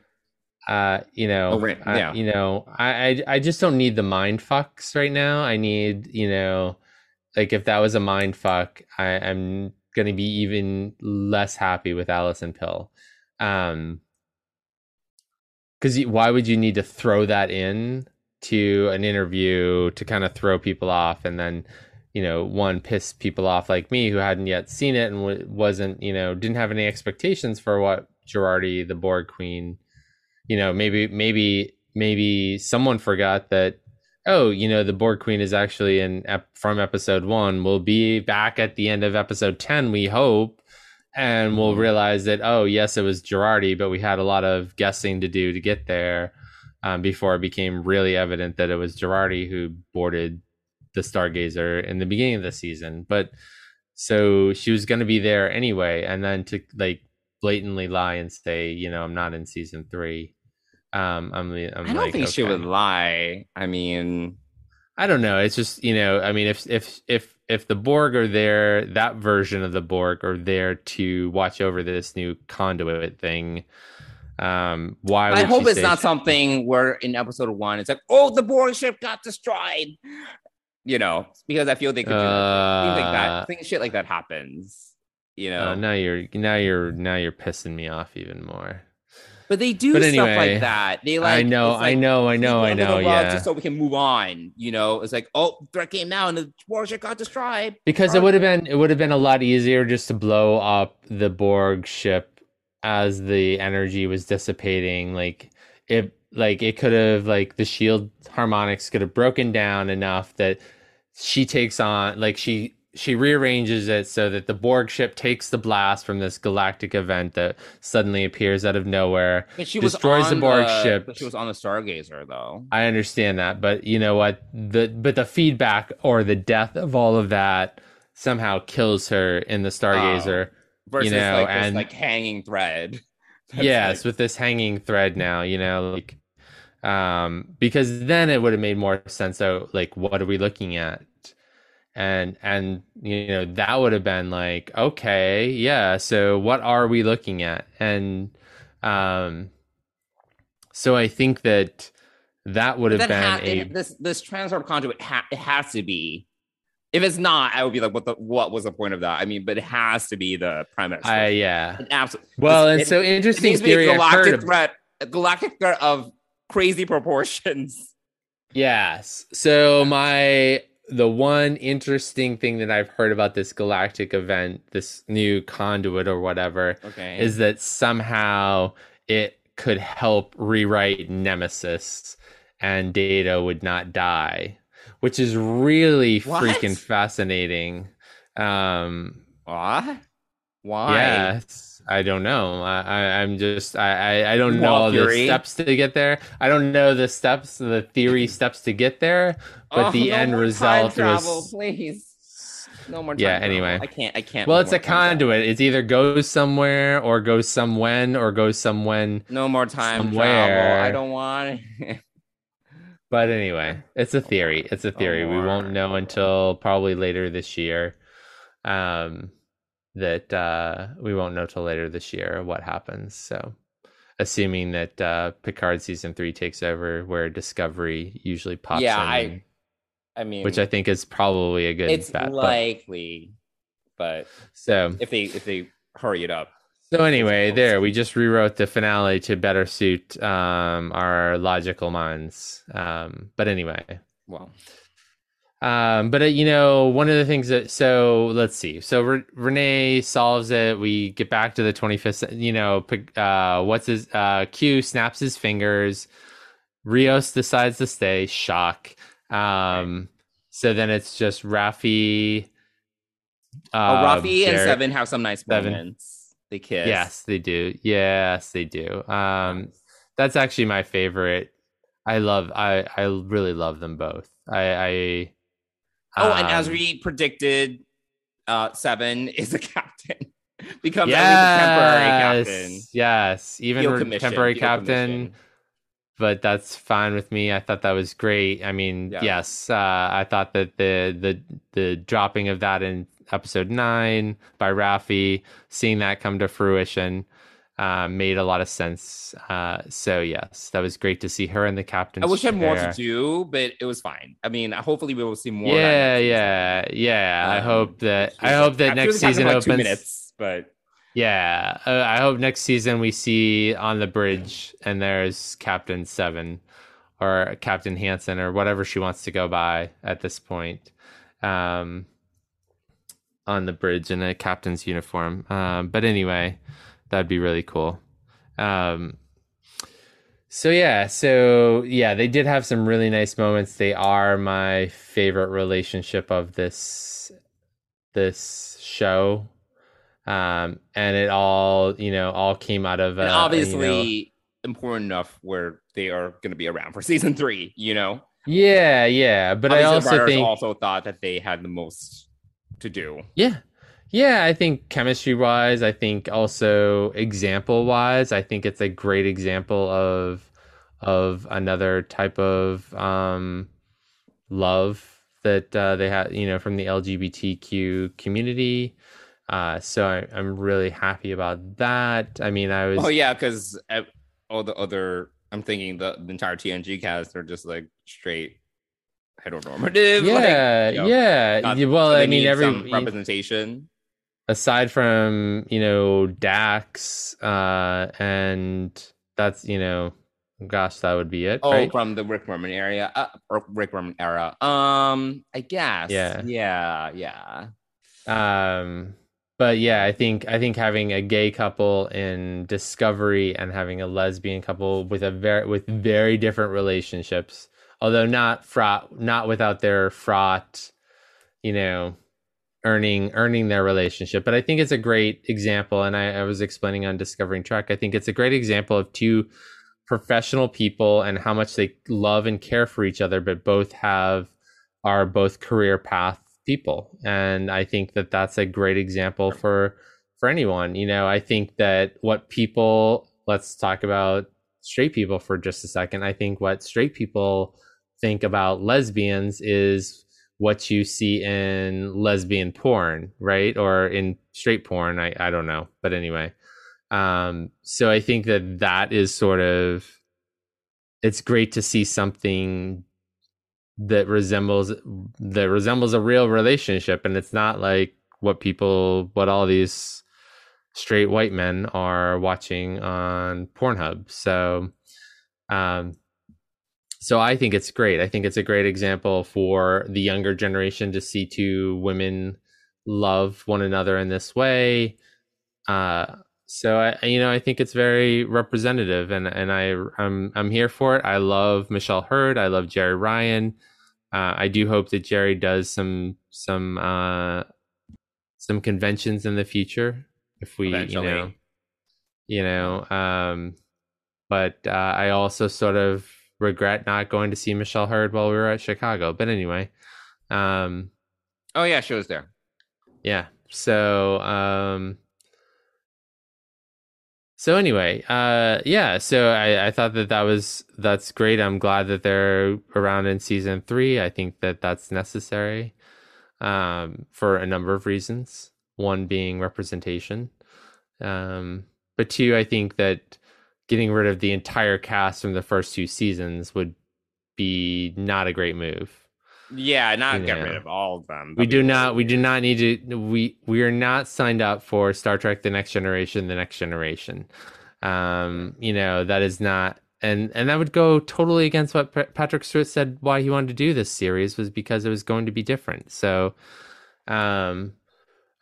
uh, you know, Oh, right, I- yeah. you know, I, I, I just don't need the mind fucks right now. I need, you know, like if that was a mind fuck, I, I'm going to be even less happy with Allison Pill. Um, because why would you need to throw that in to an interview to kind of throw people off and then you know one piss people off like me who hadn't yet seen it and wasn't you know didn't have any expectations for what Jurati the Borg Queen you know maybe maybe maybe someone forgot that oh you know the Borg Queen is actually in ep- from episode 1 We'll be back at the end of episode 10 we hope and we'll realize that oh yes it was Jurati but we had a lot of guessing to do to get there um, before it became really evident that it was Jurati who boarded the Stargazer in the beginning of the season. But so she was going to be there anyway and then to like blatantly lie and say you know I'm not in season 3 um I'm, I'm I don't like, think she would lie. I mean, I don't know. It's just you know, I mean, if if if if the Borg are there, that version of the Borg are there to watch over this new conduit thing. Um, why? I hope it's not she- something where in episode one it's like, oh, the Borg ship got destroyed. You know, because I feel they could do that. Things like Uh, that. Things shit like that happens. You know, oh, now you're now you're now you're pissing me off even more. But they do But stuff like that. They like I know, it's I know, I know, I know. under the rug Yeah, Just so we can move on. You know, it's like, oh, threat came now and the Borg ship got destroyed. because it would have been it would have been a lot easier just to blow up the Borg ship as the energy was dissipating. Like it, like it could have like the shield harmonics could have broken down enough that she takes on like she she rearranges it so that the Borg ship takes the blast from this galactic event that suddenly appears out of nowhere. But she destroys was the on Borg the, ship. but She was on the Stargazer though. I understand that, but you know what? The but the feedback or the death of all of that somehow kills her in the Stargazer. Versus know, like this and- like hanging thread. That's yes, like- with this hanging thread now, you know, like um because then it would have made more sense so like what are we looking at? And and you know, that would have been like, okay, yeah, so what are we looking at? And um so I think that that would have been ha- a it- this this transport conduit ha- it has to be. If it's not, I would be like, what the what was the point of that? I mean, but it has to be the premise. I yeah. absolutely. Well, and it, so interesting needs to be a theory heard galactic of- threat, a galactic threat of crazy proportions. Yes. So my the one interesting thing that I've heard about this galactic event, this new conduit or whatever, Okay, is that somehow it could help rewrite Nemesis and Data would not die, which is really What? freaking fascinating. Um what? Why? Yes. I don't know. I, I I'm just I I, don't know all the steps to get there. I don't know the steps, the theory steps to get there. But Oh, the no end more result time travel, was please. No more. Time Yeah, travel. anyway. I can't. I can't. well, it's a time travel. conduit. It's either goes somewhere or goes somewhen or goes somewhen. No more time Somewhere. travel. I don't want. it. But anyway, it's a theory. It's a theory. We won't know until probably later this year. Um, that uh, we won't know till later this year what happens. So, assuming that uh, Picard season three takes over, where Discovery usually pops Yeah, in, I- I mean, which I think is probably a good it's bet. likely, but so, if they if they hurry it up, so anyway, there we just rewrote the finale to better suit um, our logical minds. Um, but anyway, well, Um, but uh, you know, one of the things that so let's see. So Re- Renee solves it. We get back to the 25th. You know, uh, what's his uh, Q snaps his fingers. Rios decides to stay. Shock. Um, so then it's just Raffi. oh, Uh, Raffi and Seven have some nice Seven. moments. They kiss. Yes, they do. Yes, they do. Um, that's actually my favorite. I love. I I really love them both. I. I Oh, and as um, we predicted, uh, Seven is a captain. Becomes a temporary captain. Yes, yes, even re- temporary field captain, commission. but that's fine with me. I thought that was great. I mean, Yeah. yes, uh, I thought that the the the dropping of that in episode nine by Raffi, seeing that come to fruition, uh, made a lot of sense. Uh, so yes, that was great to see her and the captain. I wish I had more to do, but it was fine. I mean, hopefully we will see more. Yeah, yeah, yeah. I Um, hope that I hope that next was a captain season like opens. minutes, but Yeah, uh, I hope next season we see on the bridge and there's Captain Seven or Captain Hansen or whatever she wants to go by at this point, um, on the bridge in a captain's uniform. Um, but anyway, that'd be really cool. Um, so yeah, so yeah, they did have some really nice moments. They are my favorite relationship of this this show um and it all you know all came out of uh, and you obviously know- important enough where they are going to be around for season three. You know, yeah yeah but i Obviously, the also think also thought that they had the most to do. yeah yeah i think chemistry wise i think also example wise i think it's a great example of of another type of um love that uh, they have you know from the lgbtq community uh so I, i'm really happy about that i mean i was Oh yeah, because all the other, I'm thinking the, the entire TNG cast are just like straight heteronormative. like, yeah you know, yeah not- well so i mean every representation. Aside from you know dax uh and that's you know gosh that would be it Oh, right from the Rick Berman area, uh, or Rick Berman era. Um, I guess. Yeah. yeah, yeah. um but yeah i think i think having a gay couple in discovery and having a lesbian couple with a very with very different relationships although not fraught not without their fraught you know earning earning their relationship. But I think it's a great example, and I, I was explaining on Discovering Trek. I think it's a great example of two professional people and how much they love and care for each other, but both have are both career path people, and I think that that's a great example for for anyone. You know, I think that what people let's talk about straight people for just a second. I think what straight people think about lesbians is what you see in lesbian porn, right? Or in straight porn. I, I don't know. But anyway. Um, so I think that that is sort of, it's great to see something that resembles, that resembles a real relationship. And it's not like what people, what all these straight white men are watching on Pornhub. So, um, so I think it's great. I think it's a great example for the younger generation to see two women love one another in this way. Uh, so I, you know, I think it's very representative, and and I I'm I'm here for it. I love Michelle Hurd. I love Jeri Ryan. Uh, I do hope that Jeri does some some uh, some conventions in the future if we Eventually. you know you know um, but uh, I also sort of regret not going to see Michelle Hurd while we were at Chicago. But anyway, um, oh yeah, she was there. Yeah. So, um, so anyway, uh, yeah. So I, I thought that that was that's great. I'm glad that they're around in season three. I think that that's necessary, um, for a number of reasons. One being representation, um, but two, I think that getting rid of the entire cast from the first two seasons would be not a great move. Yeah, not you get know. rid of all of them. We do not. We do not need to. We we are not signed up for Star Trek: The Next Generation. The Next Generation. Um, you know that is not, and and that would go totally against what P- Patrick Stewart said. Why he wanted to do this series was because it was going to be different. So, um,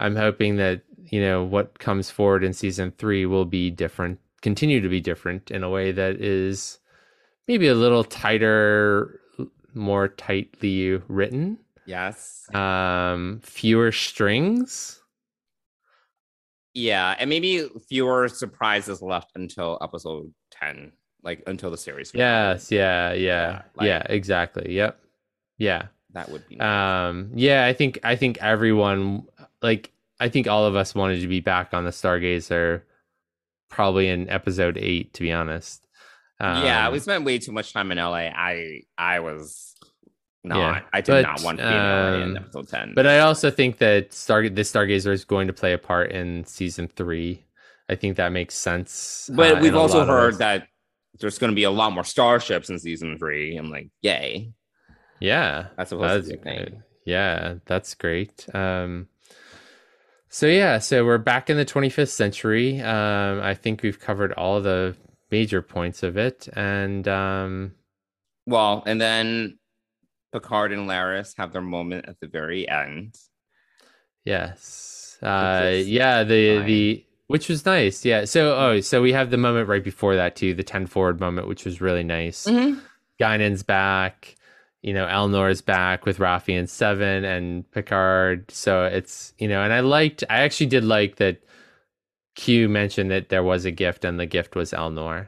I'm hoping that you know what comes forward in season three will be different continue to be different in a way that is maybe a little tighter, more tightly written. Yes. Um, fewer strings. Yeah, and maybe fewer surprises left until episode 10, like until the series. Yes, yeah, yeah. Yeah, like, yeah, exactly. Yep. Yeah. That would be nice. Um yeah, I think I think everyone like I think all of us wanted to be back on the Stargazer probably in episode eight, to be honest. Um, yeah, we spent way too much time in LA. I I was not. Yeah, I did but, not want to be in LA in um, episode ten. But I also think that Star the Stargazer is going to play a part in season three. I think that makes sense. But uh, we've also heard that there's going to be a lot more starships in season three. I'm like, yay! Yeah, that's supposed that's to be a thing. Yeah, that's great. Um, so yeah, so we're back in the 25th century. Um, I think we've covered all the major points of it, and um, well, and then Picard and Laris have their moment at the very end. Yes. Uh, yeah. The fine. the which was nice. Yeah. So oh, so we have the moment right before that too, the ten forward moment, which was really nice. mm-hmm. Guinan's back you know, Elnor is back with Raffi and Seven and Picard. So it's, you know, and I liked, I actually did like that Q mentioned that there was a gift and the gift was Elnor.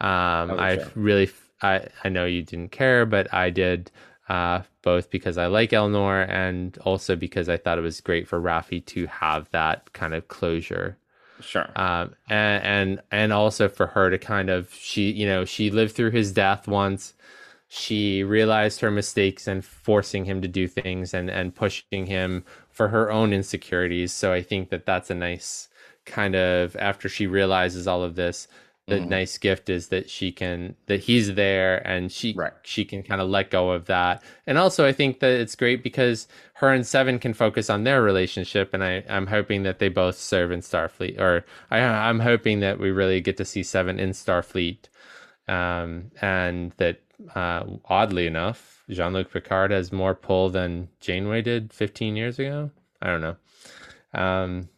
Um, oh, I really, I, I know you didn't care, but I did, uh, both because I like Elnor and also because I thought it was great for Raffi to have that kind of closure. Sure. Um, and, and, and also for her to kind of, she, you know, she lived through his death once she realized her mistakes and forcing him to do things and and pushing him for her own insecurities so i think that that's a nice kind of after she realizes all of this the mm-hmm. nice gift is that she can that he's there and she right. she can kind of let go of that and also i think that it's great because her and seven can focus on their relationship and i i'm hoping that they both serve in starfleet or i i'm hoping that we really get to see seven in starfleet um and that uh, oddly enough, Jean Luc Picard has more pull than Janeway did 15 years ago. I don't know. Um,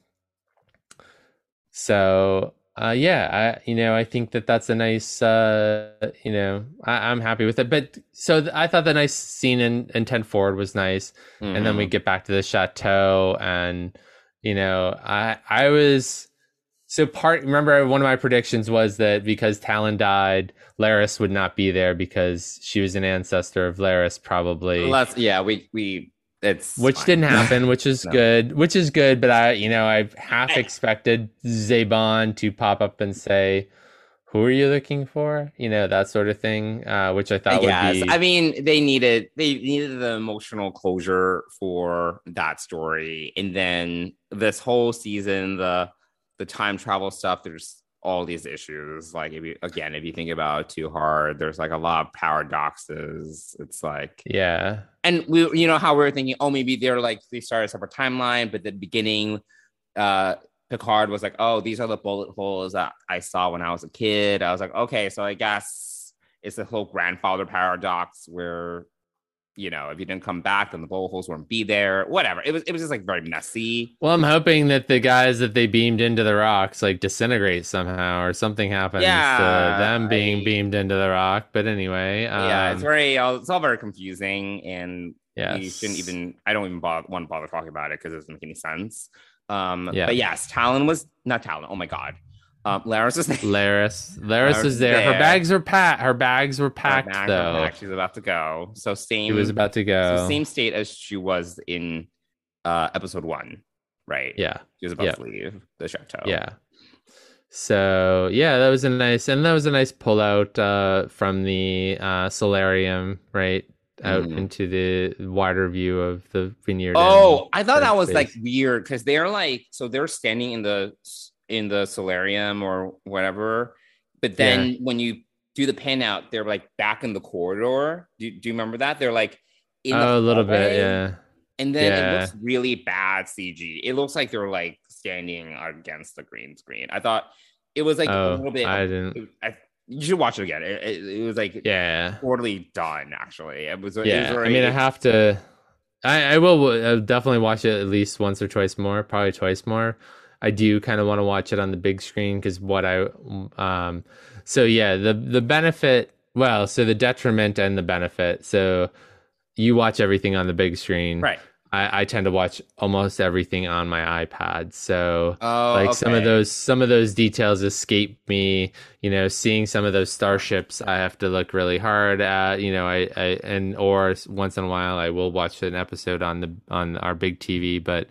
so, uh, yeah, I you know I think that that's a nice uh, you know I, I'm happy with it. But so th- I thought the nice scene in, in Ten Forward was nice, and then we Mhm. get back to the chateau, and you know I I was so part. Remember, one of my predictions was that because Tallinn died, Laris would not be there because she was an ancestor of Laris, probably Let's, yeah, we we it's which fine. didn't happen, which is No. good, which is good. But I, you know, I half expected Zhaban to pop up and say, "Who are you looking for?" You know, that sort of thing, uh, which I thought Yes, would be. I mean they needed they needed the emotional closure for that story, and then this whole season, the the time travel stuff. There's all these issues. Like if you again, if you think about it too hard, there's like a lot of paradoxes. It's like yeah, and we you know how we were thinking oh maybe they're like they started a separate timeline but the beginning uh picard was like oh these are the bullet holes that i saw when i was a kid i was like okay so i guess it's the whole grandfather paradox where you know if you didn't come back then the bullet holes wouldn't be there whatever it was it was just like very messy Well, I'm hoping that the guys that they beamed into the rocks like disintegrate somehow, or something happens Yeah, to them being I- beamed into the rock. But anyway, um, yeah it's very uh, it's all very confusing and yes. you shouldn't even i don't even bother, want to bother talking about it because it doesn't make any sense um Yeah. but yes Tallinn was not Tallinn oh my god um laris was there Laris, Laris Laris is there. Her bags are packed. Her bags were packed bags though. packed. she's about to go so same She was about to go. so same state as she was in uh episode one right Yeah. she was about yeah. to leave the chateau Yeah. So yeah, that was a nice, and that was a nice pullout uh, from the uh, solarium, right out Mhm. into the wider view of the vineyard. oh i thought that that was like weird because they're like so they're standing in the in the solarium or whatever but then when you do the pan out they're like back in the corridor do, do you remember that they're like in the oh, a little bit, yeah. and then it looks really bad cg it looks like they're like standing against the green screen i thought it was like a oh, little bit I didn't. I, you should watch it again it, it, it was like Yeah, poorly done actually it was it was yeah. I mean, I have to. I, I will uh, definitely watch it at least once or twice more, probably twice more. I do kind of want to watch it on the big screen because what I um so yeah the the benefit well so the detriment and the benefit. So you watch everything on the big screen. Right. I, I tend to watch almost everything on my iPad. So oh like some of those some of those details escape me. You know seeing some of those starships i have to look really hard at you know i, I and or once in a while i will watch an episode on the on our big tv but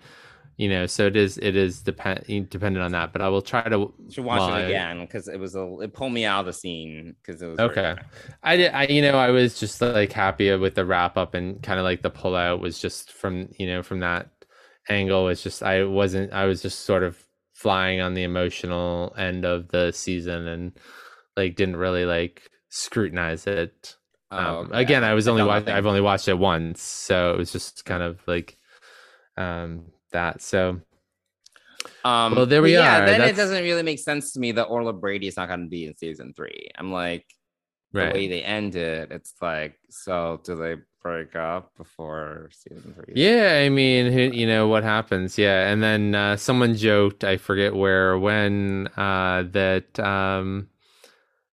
you know so it is it is depend dependent on that but i will try to should watch well, it again because it was a it pulled me out of the scene because it was Okay. I did. I you know I was just like happy with the wrap up and kind of like the pull out was just from you know from that angle was just I wasn't I was just sort of flying on the emotional end of the season and like didn't really like scrutinize it. Oh, Um, okay. Again, I was only felt I've only watched it once, so it was just kind of like um that. So Um, Well, there we but yeah, are. Then it doesn't really make sense to me that Orla Brady is not going to be in season three. I'm like, the way they end it it's like, so do they break up before season three? Yeah, I mean, who, you know what happens? Yeah, and then uh, someone joked, I forget where or when, uh, that um,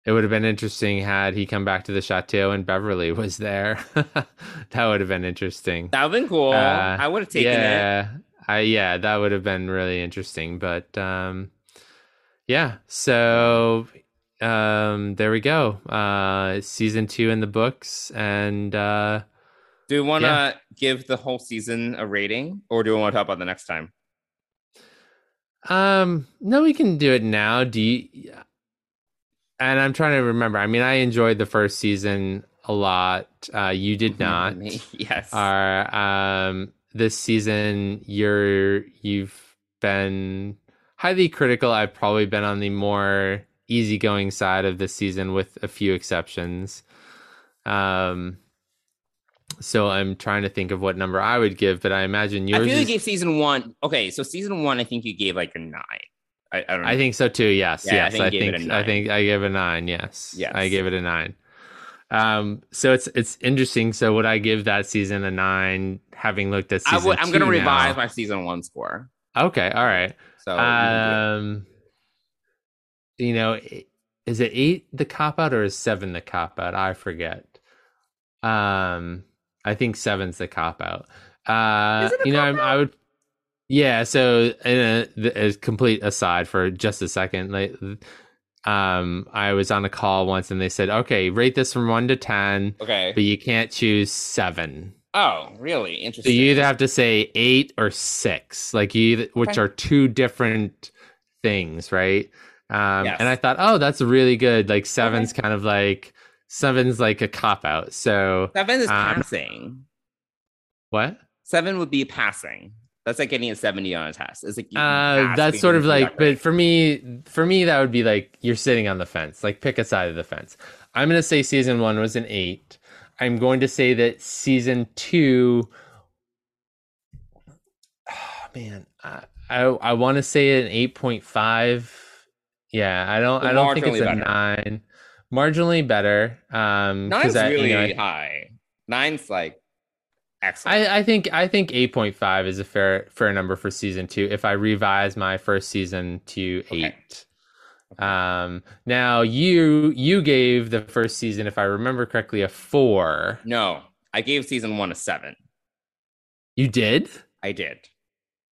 it would have been interesting had he come back to the chateau and Beverly was there. that would have been interesting. that would have been cool. Uh, I would have taken it. Yeah, I yeah, that would have been really interesting. But um, yeah, so um, there we go. Uh, season two in the books, and uh, Do you want to Yeah. give the whole season a rating, or do we want to talk about the next time? Um, no, we can do it now. Do you? And I'm trying to remember. I mean, I enjoyed the first season a lot. Uh, you did not. yes. Are um this season you're you've been highly critical. I've probably been on the more easygoing side of this season, with a few exceptions. Um. So I'm trying to think of what number I would give, but I imagine yours. I feel you is gave season one. Okay, so season one, I think you gave like a nine. I, I don't know. I think so too. Yes, Yeah, I yes. think I think I think I gave a nine. Yes, Yes. I gave it a nine. Um, so it's it's interesting. So would I give that season a nine? Having looked at I season would, I'm going to revise my season one score. Okay, all right. So you can do it. Um, you know, is it eight the cop out or is seven the cop out? I forget. Um, I think seven's the cop out. Uh, Is it a you know, I'm. I would. Yeah. So, in a, a complete aside for just a second, like, um, I was on a call once and they said, "Okay, rate this from one to ten, Okay. but you can't choose seven. Oh, really? Interesting. So you either have to say eight or six, like you, either, which Okay. are two different things, right? Um, Yes. And I thought, oh, that's really good. Like seven's kind of like seven's like a cop out. So Seven is Um, passing. what? Seven would be passing. That's like getting a 70 on a test. It's like Uh, that's sort of like, but for me, for me, that would be like you're sitting on the fence. Like pick a side of the fence. I'm gonna say season one was an eight. I'm going to say that season two. Oh, man, I I, I want to say an eight point five. Yeah, I don't. I don't think it's a better. nine. Marginally better. Um, Nine's I, you really know, I- high. Nine's like excellent. I, I think I think eight point five is a fair fair number for season two. If I revise my first season to Okay. eight, um, now you you gave the first season, if I remember correctly, a four. no, I gave season one a seven. You did? I did.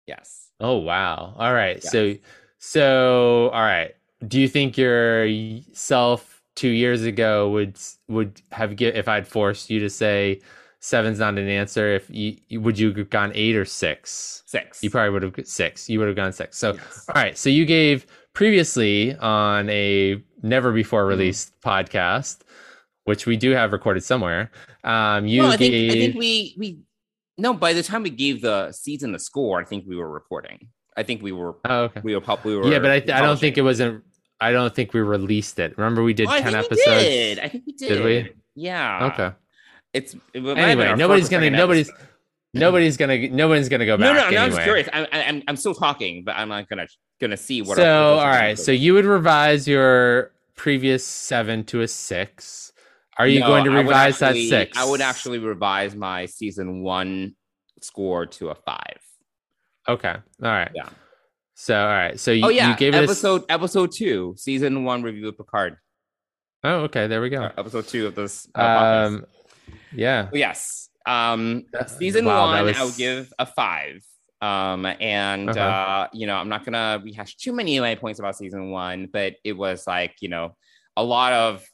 Yes. Oh wow! All right, Yeah. so so all right. Do you think your self two years ago would would have get if I'd forced you to say seven's not an answer? If you would you have gone eight or six? Six. You probably would have six. You would have gone six. So, Yes. all right. So you gave previously on a never before Mm-hmm. released podcast, which we do have recorded somewhere. Um, you well, I think, gave. I think we we no. By the time we gave the season the score, I think we were recording. I think we were oh, okay. we were we were Yeah, but I, th- I don't think it wasn't. I don't think we released it. Remember, we did I ten think episodes. We did. I think we did. Did we? Yeah. Okay. It's it might have been Anyway, nobody's gonna. Nobody's. episode. Nobody's gonna. Nobody's gonna go No, back. no, no. I'm just curious. I'm, I'm, I'm still talking, but I'm not gonna gonna see what. so all right. So you would revise your previous seven to a six. Are you No, going to revise actually- that six? I would actually revise my season one score to a five. Okay. All right. Yeah. So all right. So you, oh yeah, you gave it a episode episode two, season one review of Picard. Oh, okay. There we go. Uh, episode two of this. Uh, podcast. Um, yeah. Yes, um, Uh, season wow, one was- I would give a five. Um, and Uh-huh. uh, you know, I'm not gonna rehash too many of my points about season one, but it was like you know a lot of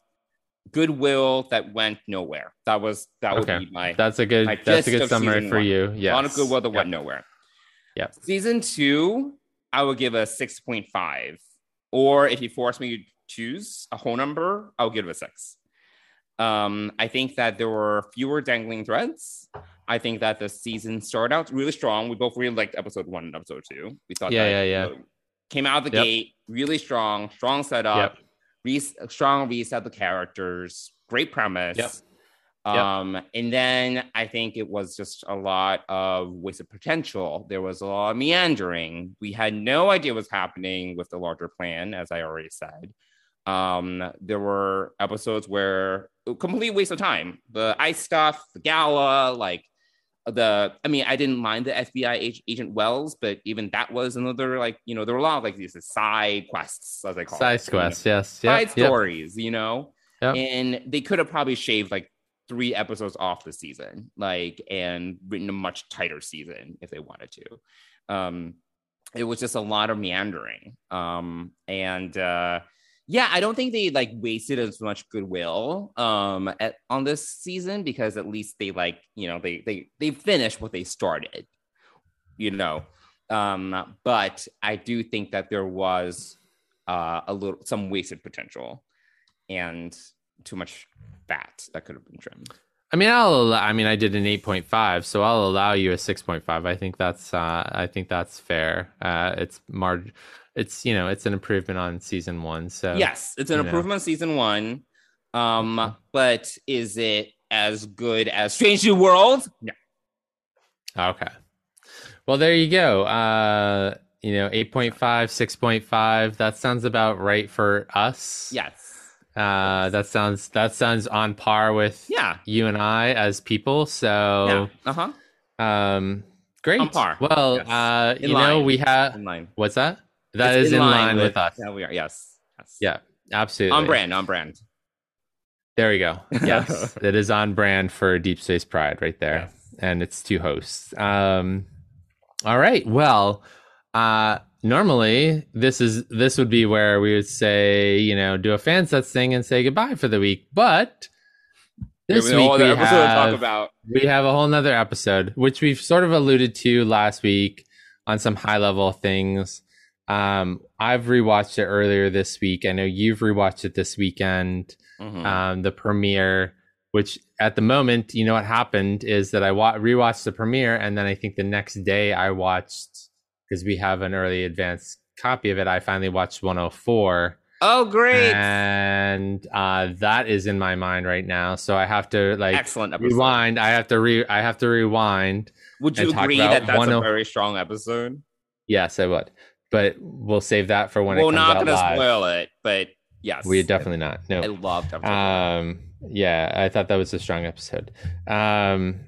goodwill that went nowhere. That was that would be my That's a good. That's a good summary for one. you. Yeah. a lot of goodwill that went nowhere. Yeah. Season two, I would give a 6.5. Or if you force me to choose a whole number, I'll give it a six. Um, I think that there were fewer dangling threads. I think that the season started out really strong. We both really liked episode one and episode two. We thought Yeah, that yeah, yeah. came out of the Yep. gate really strong, strong setup, re- strong reset the characters, great premise. Yep. Yep. Um, and then I think it was just a lot of wasted potential. There was a lot of meandering. We had no idea what's happening with the larger plan, as I already said. Um, there were episodes where complete waste of time. The ice stuff, the gala, like the I mean, I didn't mind the FBI ag- agent Wells, but even that was another like, you know, there were a lot of like these side quests, as I call Side it. you know quests. Yes. side. Yep. stories, you know? Yep. And they could have probably shaved like three episodes off the season, like, and written a much tighter season if they wanted to. Um, it was just a lot of meandering. Um, and uh, yeah, I don't think they like wasted as much goodwill um at, on this season because at least they like, you know, they they they finished what they started, you know. Um, but I do think that there was uh, a little some wasted potential and too much fat that could have been trimmed. I mean, I'll. allow- I mean, I did an eight point five, so I'll allow you a six point five. I think that's. Uh, I think that's fair. Uh, it's mar. It's you know, it's an improvement on season one. So yes, it's an you know. improvement on season one. Um, but is it as good as Strange New World? No. Okay. Well, there you go. Uh, you know, 8.5, 6.5. That sounds about right for us. Yes. Uh, that sounds that sounds on par with Yeah. you and I as people. So, Yeah. Uh huh. um, great. On par. Well, Yes. uh, In you know, line. we have what's that? That It's is in line, with, us. Yeah, we are. Yes. Yes. Yeah, absolutely. On brand. On brand. There we go. Yes, it is on brand for Deep Space Pride right there, Yes. and it's two hosts. Um, all right. Well, uh, normally this is this would be where we would say, you know, do a fan sets thing and say goodbye for the week, but this We week we have, about. we have a whole nother episode, which we've sort of alluded to last week on some high level things. Um, I've rewatched it earlier this week. I know you've rewatched it this weekend Mhm. um, the premiere, which at the moment, you know what happened is that I wa- rewatched the premiere, and then I think the next day I watched because we have an early advance copy of it. I finally watched 104, oh, great. and uh, that is in my mind right now. So I have to like Excellent episode. rewind. I have to re. I have to rewind. Would you agree that that's one a very strong episode? Yes, I would, but we'll save that for when We're it comes not going to spoil it, but yes. we're definitely not. No, I loved episode. um yeah i thought that was a strong episode um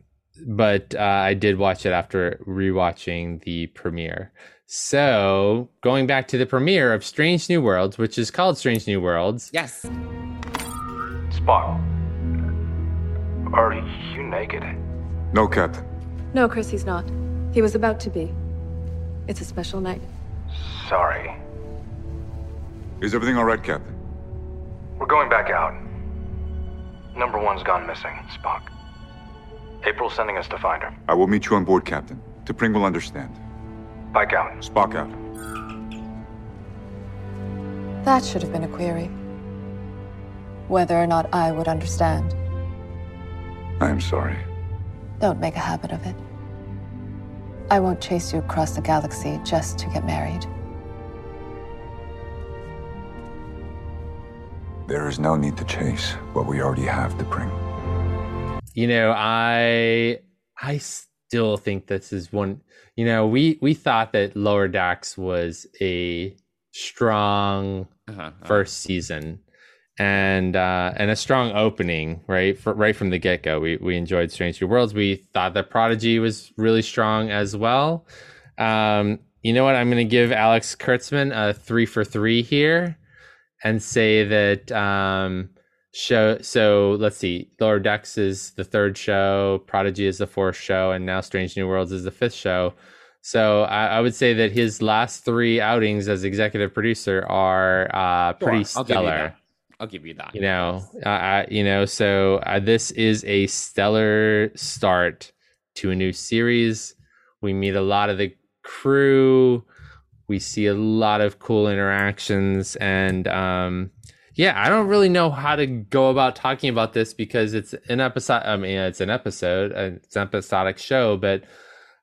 but uh, i did watch it after rewatching the premiere so going back to the premiere of strange new worlds which is called strange new worlds yes. Spock. Are you naked? No, Captain. No, Chris, he's not. He was about to be. It's a special night. Sorry. Is everything all right, Captain? We're going back out. Number one's gone missing, Spock. April's sending us to find her. I will meet you on board, Captain. T'Pring will understand. Pike out. Spock out. That should have been a query. Whether or not I would understand. I am sorry. Don't make a habit of it. I won't chase you across the galaxy just to get married. There is no need to chase what we already have, to bring. you know i i still think this is one you know we we thought that lower decks was a strong Uh-huh. first season and uh and a strong opening right for, right from the get-go. We we enjoyed strange new worlds. We thought that prodigy was really strong as well. Um you know what? I'm gonna give alex kurtzman a three for three here and say that um show so let's see. Lower decks is the third show. Prodigy is the fourth show. And now strange new worlds is the fifth show. So I, I would say that his last three outings as executive producer are uh, Sure, pretty you stellar. I'll give you that. You know, uh, I, you know. So uh, this is a stellar start to a new series. We meet a lot of the crew. We see a lot of cool interactions, and um, yeah, I don't really know how to go about talking about this because it's an episode. I mean, it's an episode. uh, It's an episodic show, but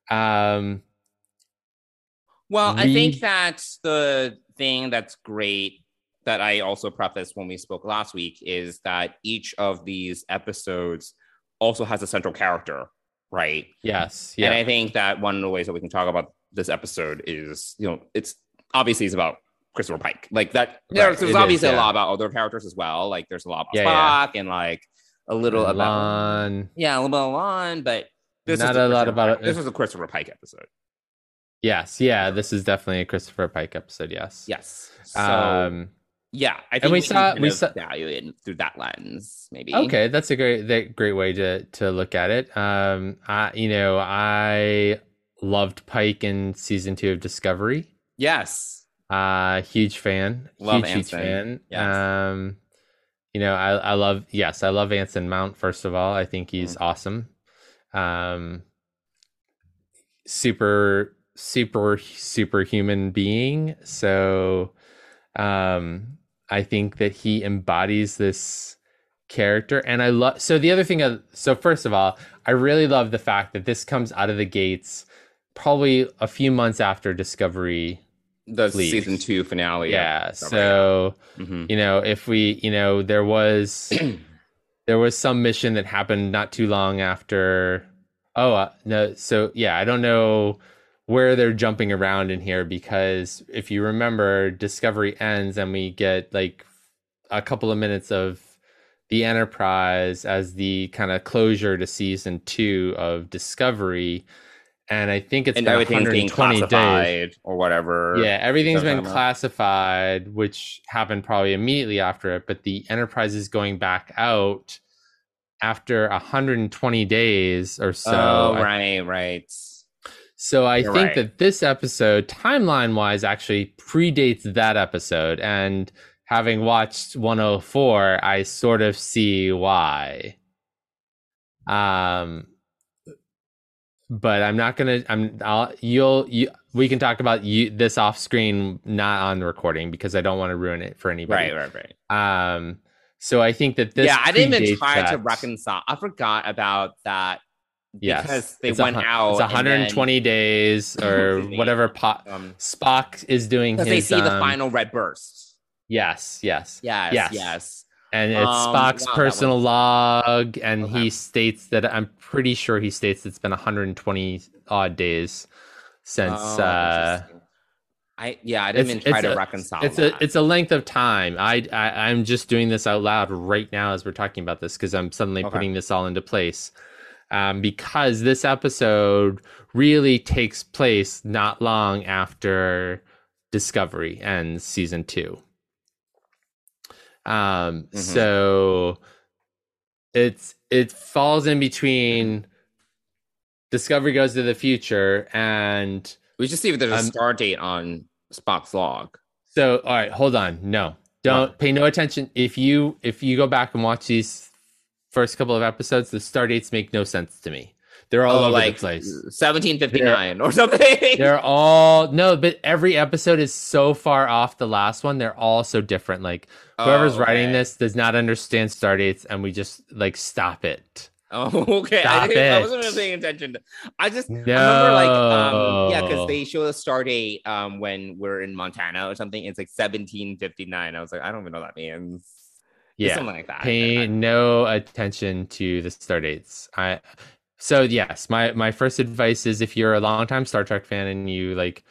um, Well, I think that's the thing that's great that I also prefaced when we spoke last week is that each of these episodes also has a central character, right? yes, And I think that one of the ways that we can talk about this episode is, you know, it's obviously it's about Christopher Pike. Like that, there's, Right, there's it obviously is, a lot about other characters as well. Like there's a lot about Yeah, yeah. Spock and like a little about yeah, a little bit of La'an, but this Not is a lot about- Pike- this was a Christopher Pike episode. Yes, yeah, this is definitely a Christopher Pike episode. Yes. Yes. So Um. Yeah, I think we we, saw- we saw- value it through that lens, maybe. Okay, that's a great that great way to to look at it. Um, I you know I loved Pike in season two of Discovery. Yes. Uh, huge fan. Love huge, huge fan. Yes. Um, you know I I love yes I love Anson Mount. First of all, I think he's Mm-hmm. awesome. Um, super super superhuman being. So, um, I think that he embodies this character and i love so the other thing uh, so first of all i really love the fact that this comes out of the gates probably a few months after discovery The Leaves. season two finale. yeah so hmm you know if we you know there was there was some mission that happened not too long after oh uh, no so yeah i don't know where they're jumping around in here because if you remember discovery ends and we get like a couple of minutes of the enterprise as the kind of closure to season two of discovery and I think it's and been everything's being 120 days. or whatever. Yeah, everything's been classified, which happened probably immediately after it. But the Enterprise is going back out after 120 days or so. oh, right, right. So I You're think right. that this episode, timeline wise, actually predates that episode. And having watched 104, I sort of see why. Um, but I'm not gonna. I'm. I'll. You'll. You. We can talk about you this off screen, not on the recording, because I don't want to ruin it for anybody. Right, right, right. Um. So I think that this. yeah, I didn't even try to reconcile. I forgot about that Yes, because they It's went hun- out. It's and then- 120 days or whatever. Po- um, Spock is doing because they see the um, final red burst. Yes, yes, Yes, yes. yes. and it's Um, Spock's wow, personal log, and Okay. he states that I'm pretty sure he states it's been 120 odd days since. Oh, uh. I yeah, I didn't it's- even try to a- reconcile. it's that. a it's a length of time. I, I I'm just doing this out loud right now as we're talking about this because I'm suddenly Okay. putting this all into place. Um, because this episode really takes place not long after Discovery ends season two. Um, Mhm. so it's it falls in between Discovery goes to the future and we should see if there's a um, star date on Spock's log. So, all right, hold on. No, don't pay no attention. If you if you go back and watch these first couple of episodes, the star dates make no sense to me. They're all oh, over like the place. 1759 or something. They're all no, but every episode is so far off the last one. They're all so different. Like whoever's Oh, writing this does not understand star dates, and we just like stop it. Oh, okay. Stop I, didn't, I wasn't even paying attention. I just I remember like um yeah, because they show the star date um when we're in Montana or something. It's like 1759. I was like, I don't even know what that means. Yeah, something like that. pay no attention to the star dates. I so yes, my my first advice is if you're a longtime Star Trek fan and you like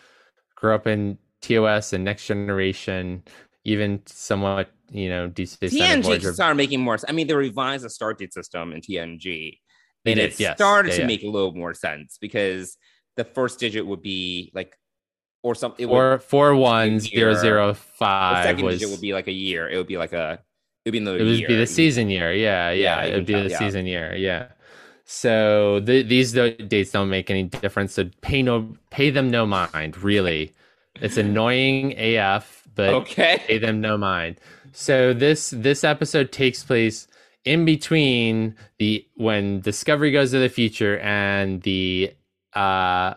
grew up in TOS and Next Generation, even somewhat you know Deep Space TNG Voyager, started making more. I mean, they revised the start date system in TNG, They and did, it yes. started Yeah, to yeah. make a little more sense because the first digit would be like, or something. four four one zero zero the five second was digit would be like a year. It would be like a. It would be another it would year. be the season year. Yeah, Yeah, yeah, it would be the yeah. season year. Yeah. So the, these dates don't make any difference. So pay no pay them no mind. Really, it's annoying AF, but Okay. pay them no mind. So this this episode takes place in between the when Discovery goes to the future and the uh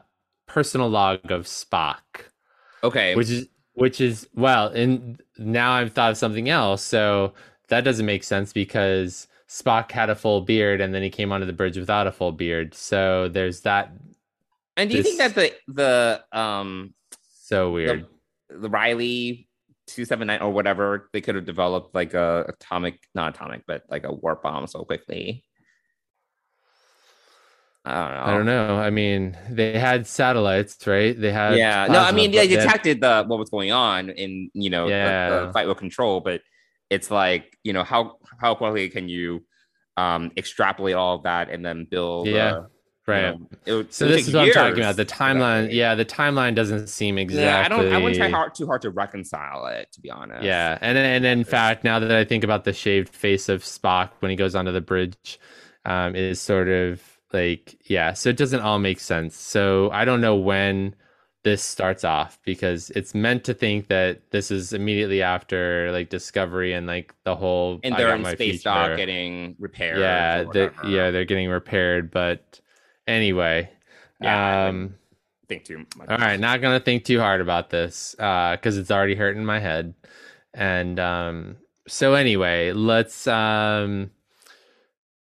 personal log of Spock Okay. which is which is well and now i've thought of something else so that doesn't make sense because spock had a full beard and then he came onto the bridge without a full beard. So there's that and do you think that the the um so weird. the Riley two seven nine or whatever they could have developed like a atomic, not atomic, but like a warp bomb so quickly? I don't know. i don't know. I mean they had satellites right? They had yeah. No i mean they had- detected the what was going on in you know the- the, fight with control but it's like you know how how quickly can you um extrapolate all of that and then build Yeah, uh, you know, it so this is what i'm talking about the timeline yeah the timeline doesn't seem exactly yeah i don't i wouldn't try hard too hard to reconcile it to be honest Yeah, and and in fact, now that I think about the shaved face of Spock when he goes onto the bridge, um, is sort of like yeah. So it doesn't all make sense. So I don't know when this starts off because it's meant to think that this is immediately after like Discovery and like the whole and they're in space future. dock getting repaired yeah, the, yeah, they're getting repaired. But anyway, Yeah, um. think too much All right, not gonna think too hard about this because it's already hurting my head. And um, so anyway, let's. Um,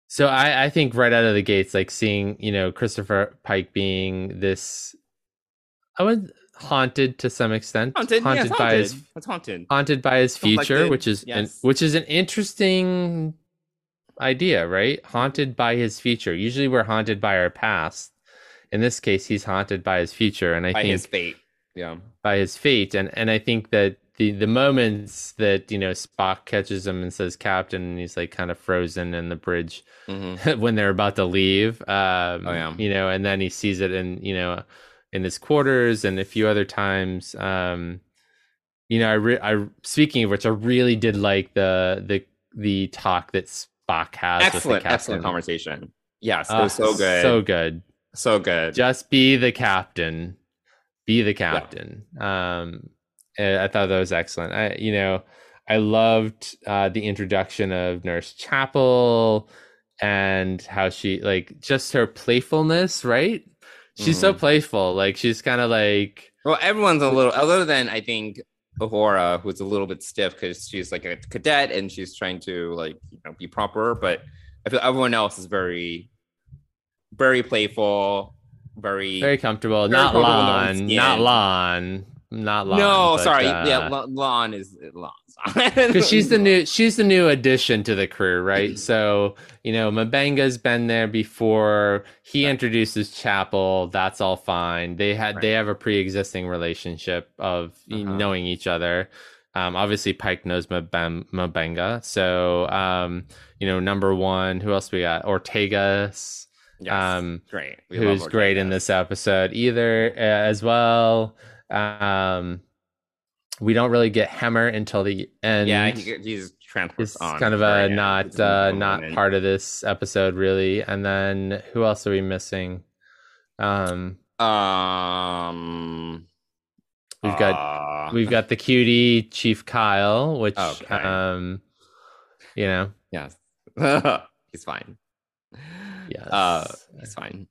so I, I think right out of the gates, like seeing you know Christopher Pike being this, I would haunted to some extent, haunted, yeah, it's by haunted. his it's haunted haunted by his future, Conflicted, which is an, which is an interesting idea, right? Haunted by his future. Usually, we're haunted by our past. In this case, he's haunted by his future, and I think by think his fate yeah by his fate, and and I think that the the moments that you know Spock catches him and says "Captain," and he's like kind of frozen in the bridge Mhm. when they're about to leave. Um, Oh, yeah. you know, and then he sees it and you know in his quarters and a few other times. Um, you know, I, re- I speaking of which, I really did like the the the talk that Spock has. with the excellent, captain. excellent conversation. Yes, it Ah, was so good, so good. so good. Just be the captain. Be the captain. Um, I thought that was excellent. I, you know, I loved uh, the introduction of Nurse Chapel and how she like just her playfulness. Right? She's so Mhm. playful. Like she's kind of like Well, everyone's a little, other than I think Uhura, who's a little bit stiff because she's like a cadet and she's trying to like you know be proper. But I feel everyone else is very, very playful, very. very comfortable. Very not comfortable La'an. Not La'an. Not La'an. no, sorry, uh, yeah, La'an is La'an. because she's the new she's the new addition to the crew right? So you know M'Benga's been there before. He introduces chapel. That's all fine. They had they have a pre-existing relationship of Uh-huh. knowing each other. Um obviously pike knows M'Benga so um you know number one who else we got? Ortegas Yes, um, great. We who's great in this episode either uh, as well. Um we don't really get Hemmer until the end Yeah, he, he's transferred it's on. kind of a not uh, not moment. part of this episode really. And then who else are we missing? Um, Um, we've got uh, we've got the cutie Chief Kyle, which Okay. um, you know, yes, he's fine. yes, Uh, he's fine.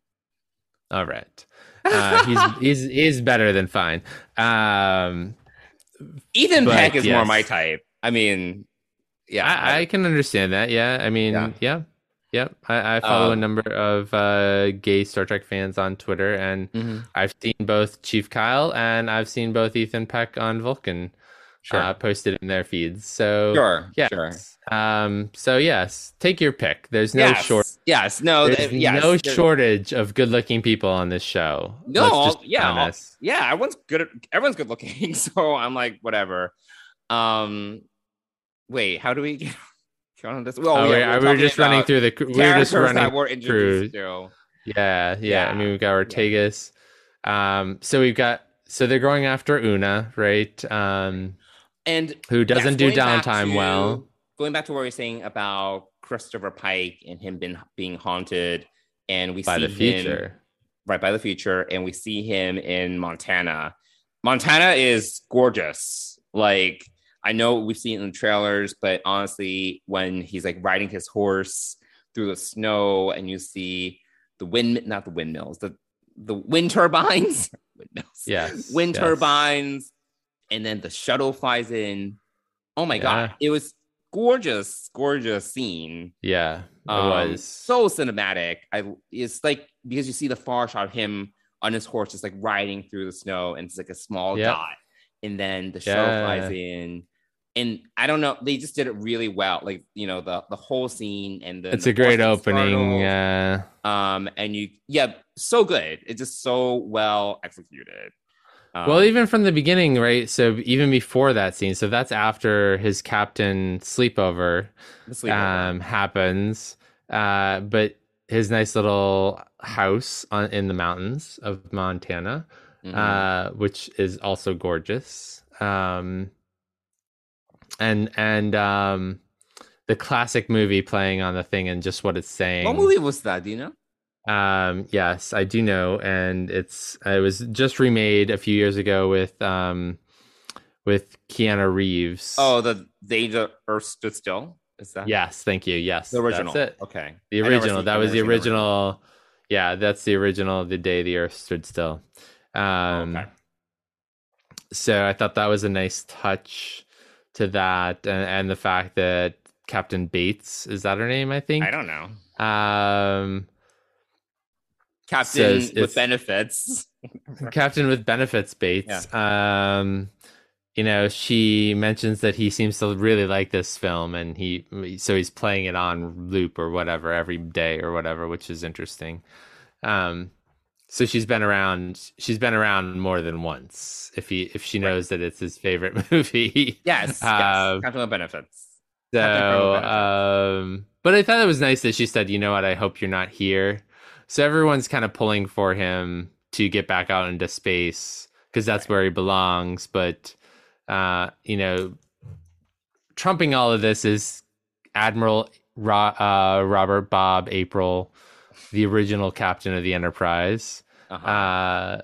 all right. Uh, he's he's he's better than fine. Um, Ethan but Peck is more my type. I mean, yeah, I, I can understand that. Yeah, I mean, Yeah. yeah, Yep, I, I follow a Um, number of uh, gay Star Trek fans on Twitter, and Mhm. I've seen both Chief Kyle and I've seen both Ethan Peck on Vulcan Sure. uh, posted in their feeds. So sure, yes. sure. Um, so yes, take your pick. There's no yes, short. Yes, no, There's th- yes, no there- shortage of good-looking people on this show. No, Let's all- just be yeah, all- yeah, everyone's good. Everyone's good looking, so I'm like, whatever. Um, wait, how do we get on this? Well, Oh, yeah, we're, we're talking just running through the. We're just running that we're through. to. Yeah, yeah. I mean, we've got Ortegas. Um, so we've got. So they're going after Una, right? Um, And who doesn't do downtime to- well. Going back to what we were saying about Christopher Pike and him been being haunted, and we by see the him future. right by the future, and we see him in Montana. Montana is gorgeous. Like I know we've seen in the trailers, but honestly, when he's like riding his horse through the snow, and you see the wind, not the windmills, the the wind turbines, windmills, Yes, wind yes. turbines, and then the shuttle flies in. Oh my god, it was gorgeous, gorgeous scene. Yeah, it Um, was. so cinematic. I it's like because you see the far shot of him on his horse, just like riding through the snow, and it's like a small Yep. dot, and then the shuttle Yeah. flies in, and I don't know, they just did it really well. Like you know the the whole scene and the it's the a great opening. Uh, um, and you yeah, so good. It's just so well executed. Um, well, even from the beginning, right? So even before that scene, so that's after his captain sleepover sleepover. um, happens. Uh, but his nice little house on in the mountains of Montana, Mhm. uh, which is also gorgeous. Um, and and um, the classic movie playing on the thing and just what it's saying. what movie was that? Do you know? Um, yes, I do know, and it's it was just remade a few years ago with um with Keanu Reeves. Oh, the Day the Earth Stood Still. Is that yes, thank you. Yes, the original? That's it. Okay, The original. that was the seen original. Yeah, that's the original. The day the Earth stood still. Um, okay. so I thought that was a nice touch to that, and, and the fact that Captain Bates is that her name? I think. I don't know. Um, Captain Says with benefits. Captain with benefits Bates. Um, you know, she mentions that he seems to really like this film, and he so he's playing it on loop or whatever every day or whatever, which is interesting. Um, so she's been around. She's been around more than once. If he if she knows that it's his favorite movie. Yes, Uh, yes. Captain with benefits. So, benefits. um, but I thought it was nice that she said, "You know what? I hope you're not here." So everyone's kind of pulling for him to get back out into space because that's where he belongs. But uh, you know, trumping all of this is Admiral Ro- uh, Robert Bob April, the original captain of the Enterprise Uh-huh. uh,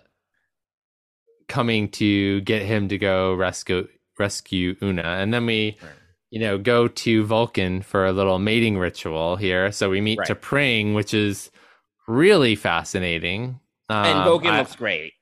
coming to get him to go rescue rescue Una, and then we, Right. you know, go to Vulcan for a little mating ritual here. So we meet Right. T'Pring, which is really fascinating. and Um, Vulcan I- looks great.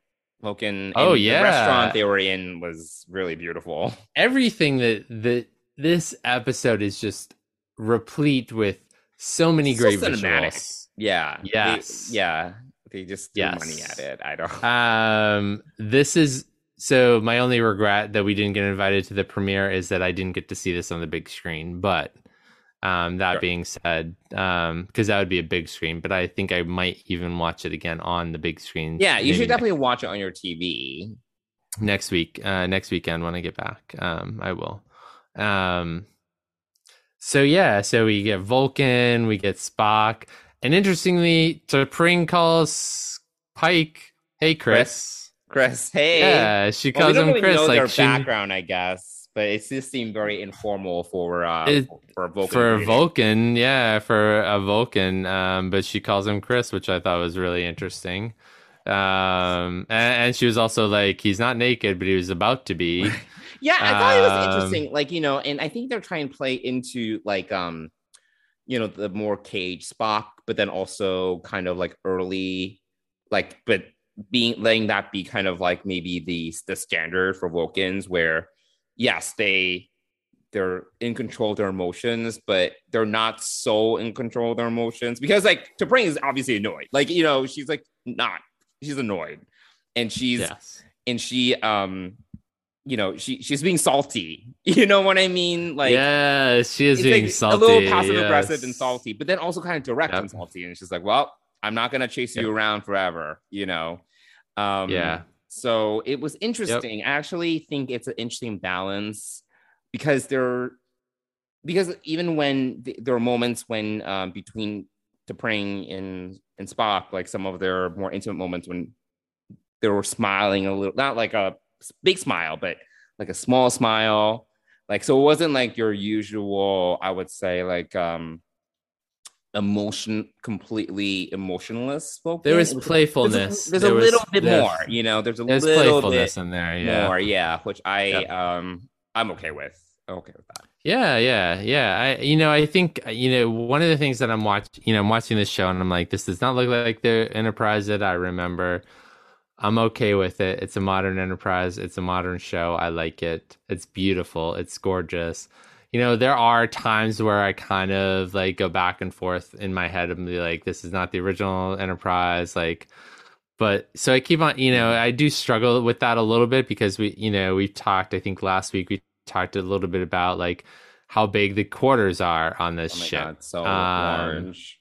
Vulcan. Oh, and yeah. The restaurant they were in was really beautiful. everything that that this episode is just replete with so many So great cinematic. visuals. Yeah. they- yeah. They just threw Yes. money at it. I don't. Um, this is so my only regret that we didn't get invited to the premiere is that I didn't get to see this on the big screen. But um, that Sure. being said, um, because that would be a big screen, but I think I might even watch it again on the big screen. yeah, you should definitely watch it on your TV. next week. Uh, next weekend when I get back, um, I will. Um, so yeah, so we get Vulcan, we get Spock, and interestingly, T'Pring calls Pike, "Hey, Chris." Chris, hey. Yeah, she Well, calls we don't him really Chris. like she, background, I guess, but it just seemed very informal for uh It- for a Vulcan. for a. Vulcan, yeah, for a Vulcan. Um, but she calls him Chris, which I thought was really interesting. Um, and, and she was also like, he's not naked, but he was about to be. Yeah, I thought it was Um, interesting. Like, you know, and I think they're trying to play into like um, you know, the more cage Spock, but then also kind of like early, like, but being letting that be kind of like maybe the the standard for Vulcans, where yes, they they're in control of their emotions, but they're not so in control of their emotions because like T'Pring is obviously annoyed. Like, you know, she's like not, she's annoyed. And she's yes. and she um you know she she's being salty you know what i mean like yeah, she is being like salty. a little passive aggressive yes. and salty but then also kind of direct Yep. and salty and she's like well i'm not gonna chase you around forever you know um Yeah. So it was interesting i actually think it's an interesting balance because there because even when th- there are moments when um between T'Pring and and Spock, like some of their more intimate moments when they were smiling a little, not like a big smile, but like a small smile. Like so, it wasn't like your usual. I would say like um emotion, completely emotionless. Vulcan. There was It There's playfulness. a, there's There a was- little bit more, you know. There's a There's little playfulness bit in there. Yeah. more, yeah, which I Yep. um I'm okay with. I'm okay with that. Yeah, yeah, yeah. I, you know, I think you know one of the things that I'm watching. You know, I'm watching this show and I'm like, this does not look like the Enterprise that I remember. I'm okay with it. It's a modern Enterprise. It's a modern show. I like it. It's beautiful. It's gorgeous. You know, there are times where I kind of like go back and forth in my head and be like, this is not the original Enterprise. Like, but so I keep on, you know, I do struggle with that a little bit because we, you know, we talked, I think last week we talked a little bit about like how big the quarters are on this Oh ship. god, so Um, large,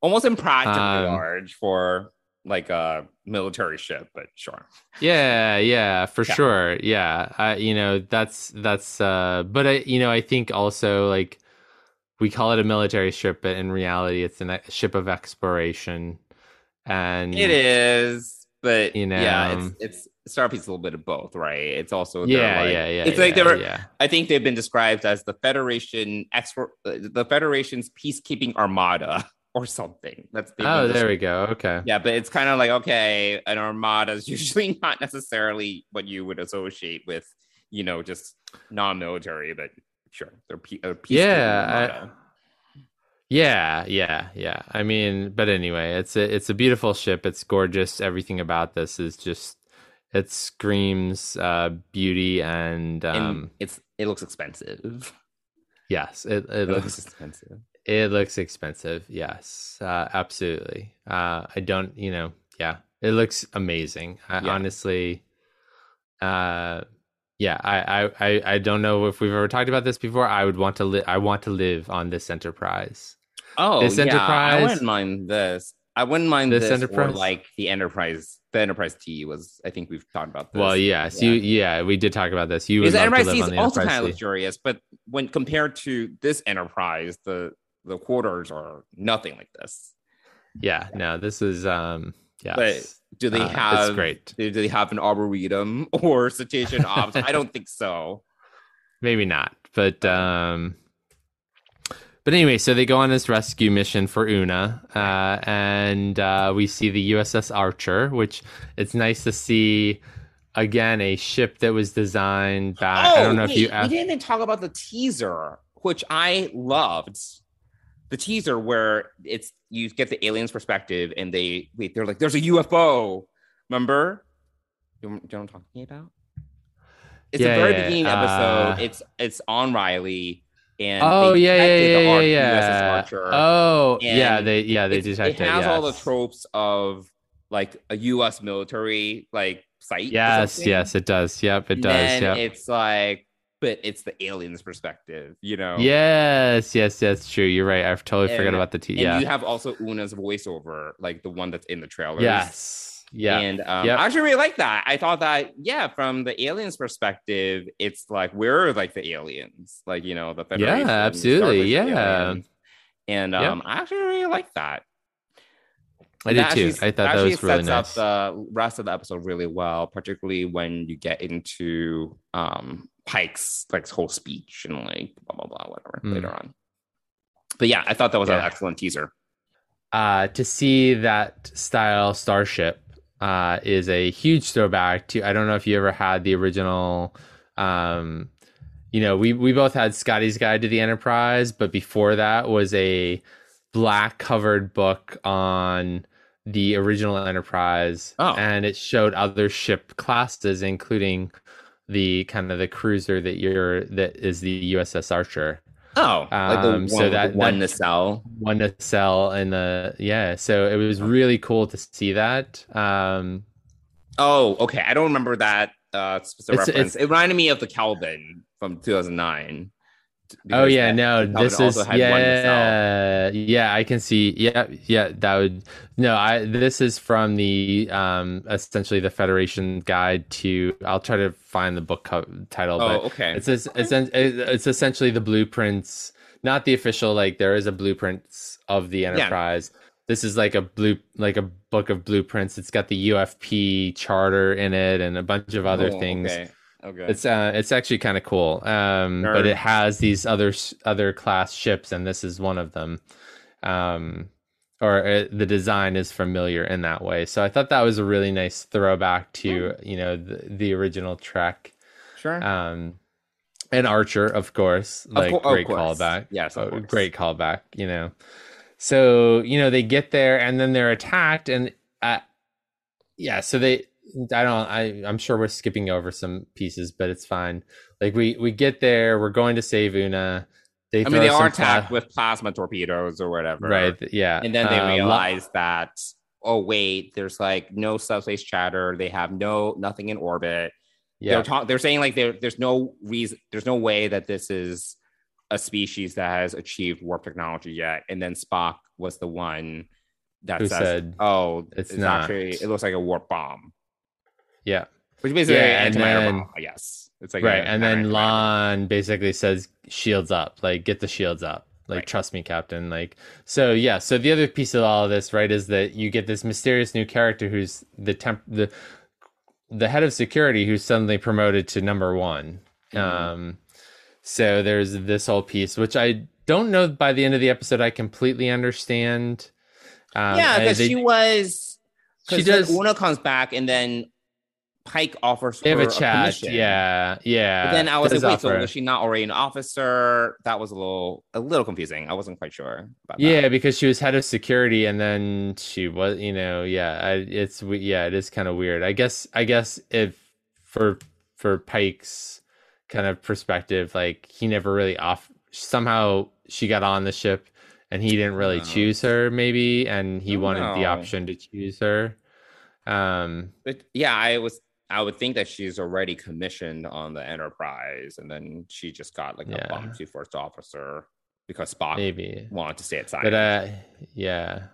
almost impractically um, large for like a military ship, but sure. Yeah, yeah, for Yeah. sure. Yeah. I you know, that's that's uh but I you know, I think also like we call it a military ship, but in reality it's a ship of exploration. And It is, but You yeah, know, it's it's Starfleet's a little bit of both, right? It's also Yeah, like- yeah, yeah. It's like yeah, they're yeah. I think they've been described as the Federation the Federation's peacekeeping armada or something. That's they've Oh, there we go. Okay. Yeah, but it's kind of like okay, an armada is usually not necessarily what you would associate with, you know, just non-military, but sure, they're pe- a peacekeeping Yeah. Yeah, yeah, yeah. I mean, but anyway, it's a it's a beautiful ship. It's gorgeous. Everything about this is just it screams uh beauty and um and it's it looks expensive. yes, it it It looks looks expensive. It looks expensive. Yes, uh, absolutely. Uh, I don't, you know, yeah, it looks amazing. I, Yeah. Honestly, uh, yeah, I, I, I, don't know if we've ever talked about this before. I would want to live. I want to live on this enterprise. Oh, This yeah, I wouldn't mind this. I wouldn't mind This this, Enterprise? or like the Enterprise. The Enterprise D was. I think we've talked about this. Well, yes, you yeah, we did talk about this. You would the Enterprise D is also kind Enterprise of luxurious, but when compared to this Enterprise, the the quarters are nothing like this. Yeah, no, this is um yes. But do they Uh, have great. Do they have an arboretum or cetacean ops? I don't think so. maybe not but um but anyway so they go on this rescue mission for una uh and uh we see the uss archer which it's nice to see again a ship that was designed back i don't know if you Oh, we didn't even talk about the teaser, which I loved. The teaser where it's you get the aliens' perspective, and they wait. They're like, "There's a UFO." Remember? You know you know what I'm talking about? It's Yeah, the very yeah, beginning uh, episode. It's it's on Riley, and oh they yeah yeah yeah the yeah, yeah. Archer. oh yeah they yeah they It's- detect it has all the tropes of like a U.S. military like site. yes yes it does yep it And does yep it's like, but it's the aliens' perspective, you know. yes yes yes true you're right I've totally forgot about the t And yeah you have also Una's voiceover, like the one that's in the trailer. yes yeah And um, Yep. I actually really like that. I thought that, yeah, from the aliens' perspective, it's like we're like the aliens, like you know, the Federation, absolutely, Starfleet's the yeah. aliens. And Yep. um, I actually really like that. I did too actually- i thought that actually was really sets nice up the rest of the episode really well, particularly when you get into um Pike's like whole speech and like blah blah blah whatever Mm. later on. But yeah, I thought that was an excellent teaser. uh, to see that style starship uh, is a huge throwback to. I don't know if you ever had the original. Um, you know, we we both had Scotty's Guide to the Enterprise, but before that was a black covered book on the original Enterprise, Oh. and it showed other ship classes, including the kind of the cruiser that you're that is the USS Archer Oh, like the Um, one, so that- one that- sell. one to sell in the yeah so it was really cool to see that um Oh, okay. I don't remember that uh specific It's- reference. it's- it reminded me of the Kelvin from 2009. Oh yeah that- no this is also had one to sell. yeah yeah i can see yeah yeah that would no i this is from the um essentially the federation guide to i'll try to find the book co- title Oh, but okay. it's it's it's essentially the blueprints not the official like there is a blueprints of the enterprise this is like a blue like a book of blueprints it's got the ufp charter in it and a bunch of other Oh, things Okay. Okay. it's uh it's actually kind of cool um but it has these other other class ships and this is one of them. Um or uh, the design is familiar in that way. So i thought that was a really nice throwback to you know the, the original trek. Sure. um and archer of course like of great course. callback. Yes, Oh, great callback you know. So you know they get there and then they're attacked and uh yeah so they i don't i i'm sure we're skipping over some pieces but it's fine like we we get there we're going to save una they I mean, they are pla- attacked with plasma torpedoes or whatever. right yeah And then they Uh, lo- realize that, oh, wait, there's like no subspace chatter. They have no nothing in orbit. yeah They're they're saying like there, there's no reason, there's no way that this is a species that has achieved warp technology yet. And then Spock was the one that Who says, said, "Oh, "It's it's, not." actually it looks like a warp bomb," yeah which basically Yeah, an and then- bomb, I guess. It's like right a- and then La'an basically says shields up like get the shields up like Right. trust me captain like so yeah so the other piece of all of this right is that you get this mysterious new character who's the temp the the head of security who's suddenly promoted to number one Mm-hmm. um so there's this whole piece which i don't know by the end of the episode i completely understand um yeah, because she was. she does. Una comes back, and then Pike offers they have her a chat commission. yeah yeah But then I was does like, wait, so was she not already an officer? That was a little, a little confusing. I wasn't quite sure. Yeah, because she was head of security, and then she was, you know, yeah, I, it's we- yeah, it is kind of weird. I guess, I guess if for for Pike's kind of perspective, like he never really off. Somehow she got on the ship, and he didn't really No. choose her, maybe, and he don't wanted the option to choose her. Um, But yeah, I was. I would think that she's already commissioned on the Enterprise, and then she just got like Yeah. a bump to first officer because Spock maybe, wanted to stay at side. but uh, yeah,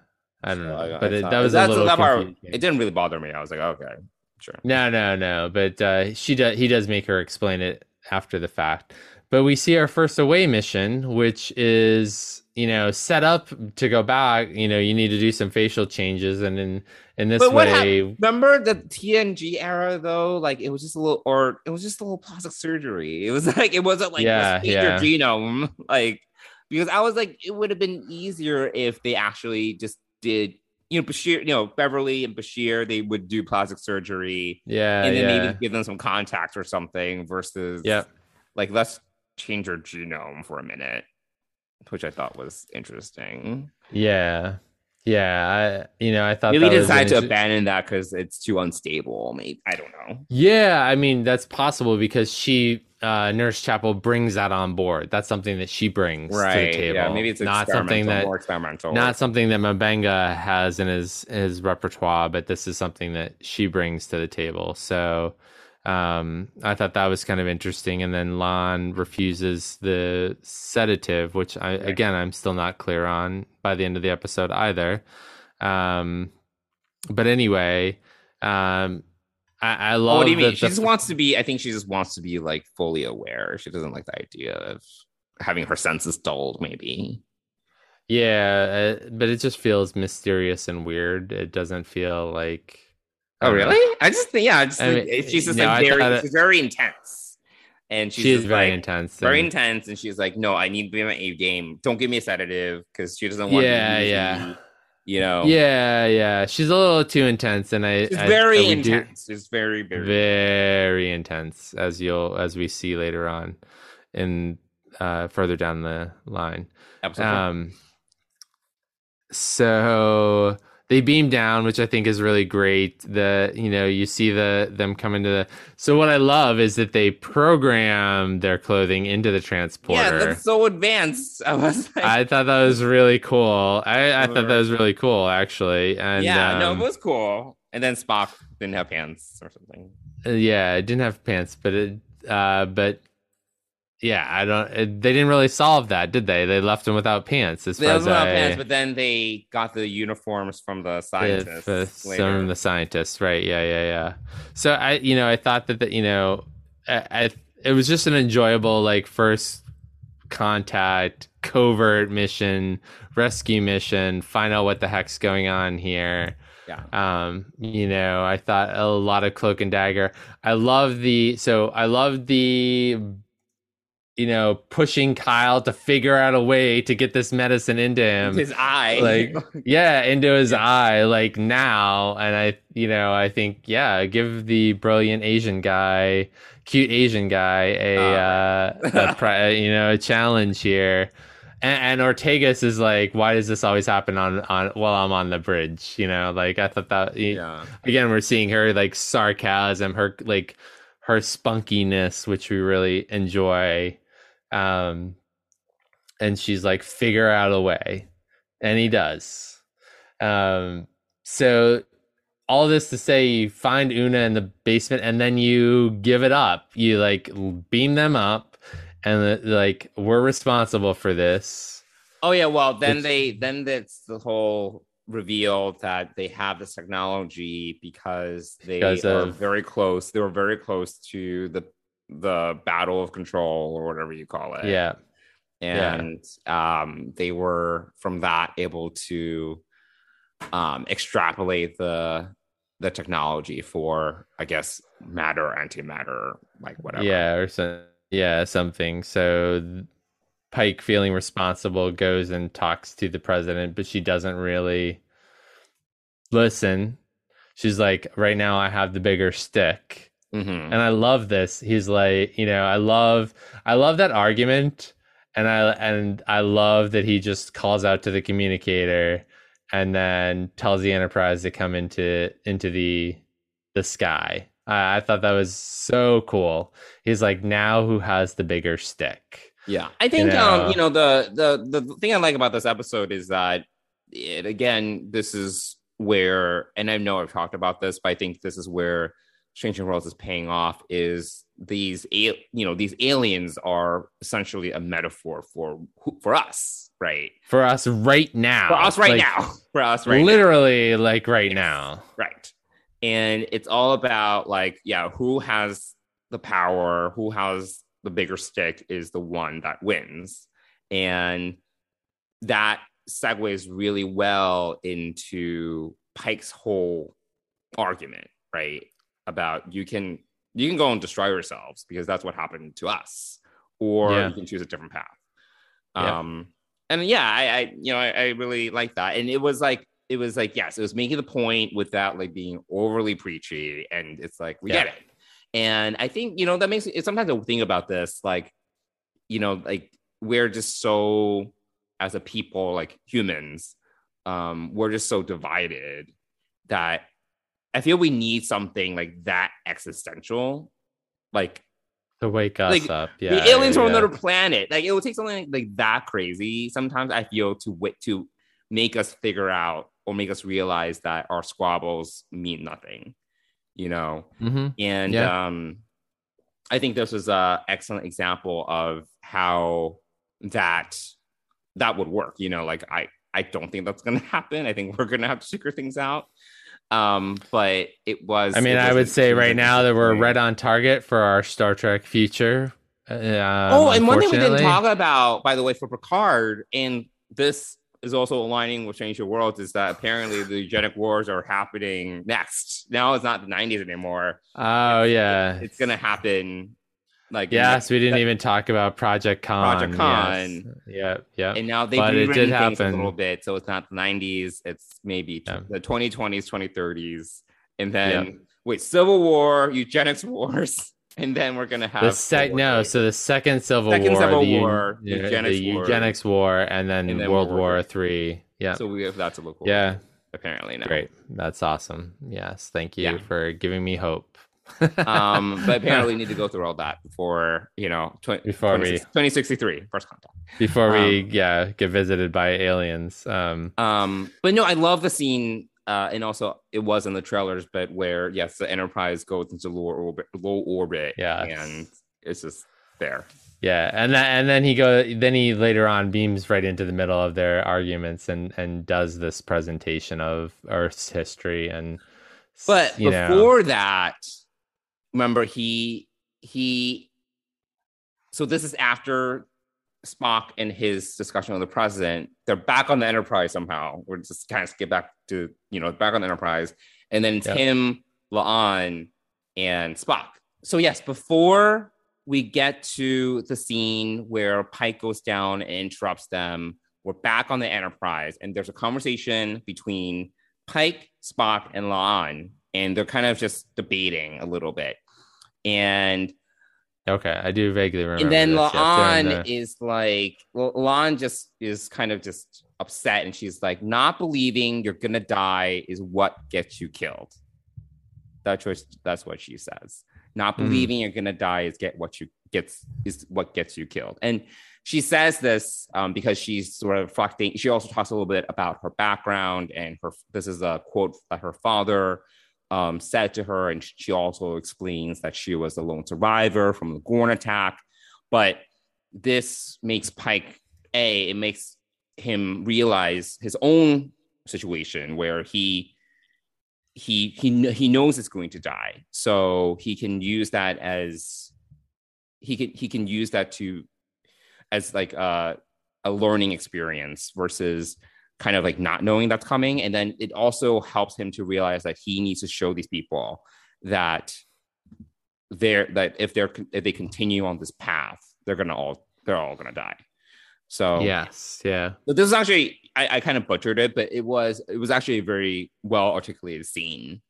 I don't know, I- I but it, that was a little that part- It didn't really bother me. I was like, okay, sure. No, no, no. But uh, she does. He does make her explain it after the fact. But we see our first away mission, which is you know set up to go back. You know, you need to do some facial changes, and in in this But what way, hap- remember the TNG era though? Like it was just a little, or it was just a little plastic surgery. It was like it wasn't like Yeah, yeah. your genome, like because I was like, it would have been easier if they actually just did. You know, Bashir, you know, Beverly and Bashir, they would do plastic surgery yeah, and then yeah, maybe give them some contacts or something versus yeah, like let's change your genome for a minute, which I thought was interesting. yeah, yeah. I you know I thought Maybe that they was an decided to abandon that because it's too unstable. Maybe I don't know. Yeah, I mean that's possible because she uh, Nurse Chapel brings that on board. That's something that she brings to the table. Yeah, maybe it's not something that more experimental. not something that M'Benga has in his his repertoire, but this is something that she brings to the table. So um, I thought that was kind of interesting. And then La'an refuses the sedative, which I again I'm still not clear on by the end of the episode either. Um, but anyway, um, I, I love. Oh, what do you mean? She the- just wants to be. I think she just wants to be like fully aware. She doesn't like the idea of having her senses dulled. Maybe. Yeah, uh, but it just feels mysterious and weird. It doesn't feel like. Oh, know. really? I just think yeah. I just I think mean, she's just no, like very. she's very intense, and she's She is just, very like, intense. Very and- intense, and she's like, "No, I need to be in my A game. Don't give me a sedative because she doesn't want." Yeah, to be yeah. easy, You know. Yeah, yeah. She's a little too intense, and I. Very I would do- intense. She's very very. very intense, as you'll as we see later on, in uh, further down the line. Four. Um, so they beam down, which I think is really great. The you know you see the them come into the. So what I love is that they program their clothing into the transporter. yeah, that's so advanced. I was like, I thought that was really cool. I, I thought that was really cool, actually. And yeah, no, it um, was cool. And then Spock didn't have pants or something. Uh, yeah, it didn't have pants, but it, uh, but yeah, I don't. It, they didn't really solve that, did they? They left him without pants. As They as have I, pants, but then they got the uniforms from the scientists. uh, later. some the scientists, right? Yeah, yeah, yeah. So I, you know, I thought that, that you know, I, I, it was just an enjoyable like first contact, covert mission, rescue mission, find out what the heck's going on here. Yeah. Um, you know, I thought a lot of cloak and dagger. I love the so I love the you know, pushing Kyle to figure out a way to get this medicine into him. his eye. like yeah, into his eye like now and I you know, I think yeah, give the brilliant Asian guy, cute Asian guy a uh, a pri- you know, a challenge here. And, and Ortegas is like, why does this always happen on on while I'm on the bridge? You know, like I thought that yeah. again we're seeing her like sarcasm her like her spunkiness which we really enjoy um and she's like figure out a way. And he does. Um so all this to say you find una in the basement and then you give it up. You like beam them up and like we're responsible for this. Oh yeah, well then It's- they then that's the whole reveal that they have this technology because they Because are of- very close. They were very close to the the battle of control or whatever you call it. yeah Yeah. and um, they were from that able to um, extrapolate the the technology for I guess matter antimatter like whatever. Yeah, or so, yeah, something. So Pike, feeling responsible, goes and talks to the president, but she doesn't really listen. She's like, "Right now, I have the bigger stick." Mhm. and I love this. He's like, you know, I love, I love that argument, and I and I love that he just calls out to the communicator, and then tells the Enterprise to come into into the the sky. I, I thought that was so cool. He's like, now who has the bigger stick? Yeah, I think know? um, you know the the the thing I like about this episode is that it again this is where and I know I've talked about this, but I think this is where Strange New Worlds is paying off is these you know these aliens are essentially a metaphor for for us, right? For us right now. For us right Like, now. For us right now. literally, like right now. Right. And it's all about like, yeah, who has the power, who has the bigger stick is the one that wins. And that segues really well into Pike's whole argument, right? About you can you can go and destroy yourselves because that's what happened to us, or Yeah. you can choose a different path. Yeah. Um, and yeah, I, I you know I, I really like that, and it was like it was like yes, it was making the point without like being overly preachy, and it's like we Yeah. get it. And I think you know that makes it sometimes I think about this like you know like we're just so as a people like humans um we're just so divided that I feel we need something like that existential like To wake us Like, up. Yeah. the aliens from yeah. another planet. Like it would take something like that crazy. Sometimes I feel to wit to make us figure out or make us realize that our squabbles mean nothing. You know, Mhm. and Yeah. um, I think this was a excellent example of how that that would work. You know, like I I don't think that's going to happen. I think we're going to have to figure things out. Um, but it was. I mean, I would say right now that we're right on target for our Star Trek future. Uh, Oh, and one thing we didn't talk about, by the way, for Picard, and this is also aligning with Change Your World, is that apparently the eugenic wars are happening next. Now it's not the 90s anymore. Oh yeah, It's going to happen like in yes. We didn't that- even talk about Project Khan. Project yes. Khan. Yeah, yeah. And now they've But it did things a little bit. So it's not the 90s, it's maybe Yeah. the 2020s, 2030s. And then, Yeah. wait, Civil War, eugenics wars. And then we're going to have The sec no, so the second Civil Second War, Civil the, War, yeah, eugenics the war. eugenics war, and then, And then World World War. Three. Yeah, So we have that to look forward yeah, apparently now. great. That's awesome. Yes, thank you Yeah. for giving me hope. Um, but apparently we need to go through all that before you know tw- Before we- 2063 first contact. before we um, yeah get visited by aliens. Um, Um, but no, I love the scene, uh, and also it was in the trailers, but where yes, the Enterprise goes into low orbit, low orbit, Yeah. and it's just there. Yeah, and then and then he go then he later on beams right into the middle of their arguments and and does this presentation of Earth's history and But you know, before that, remember he he. So this is after Spock and his discussion with the president. They're back on the Enterprise somehow. We're just kind of skip back to you know back on the Enterprise, and then Yeah. Tim, La'an, and Spock. So yes, before we get to the scene where Pike goes down and interrupts them, we're back on the Enterprise, and there's a conversation between Pike, Spock, and La'an, and they're kind of just debating a little bit. And okay, I do vaguely remember. and then this, yes, they're in La'an the- is like, well, La'an just is kind of just upset, and she's like, not believing you're gonna die is what gets you killed. That's what that's what she says. Not Hmm. believing you're gonna die is get what you gets is what gets you killed. And she says this um, because she's sort of reflecting. She also talks a little bit about her background and her. This is a quote that her father um, said to her, and she also explains that she was a lone survivor from the Gorn attack. But this makes Pike a. It makes him realize his own situation where he he he he knows it's going to die, so he can use that as he can he can use that to as like a a learning experience versus kind of like not knowing that's coming. And then it also helps him to realize that he needs to show these people that they're that if they're if they continue on this path they're gonna all they're all gonna die. So yes, yeah, so this is actually I, I kind of butchered it, but it was it was actually a very well articulated scene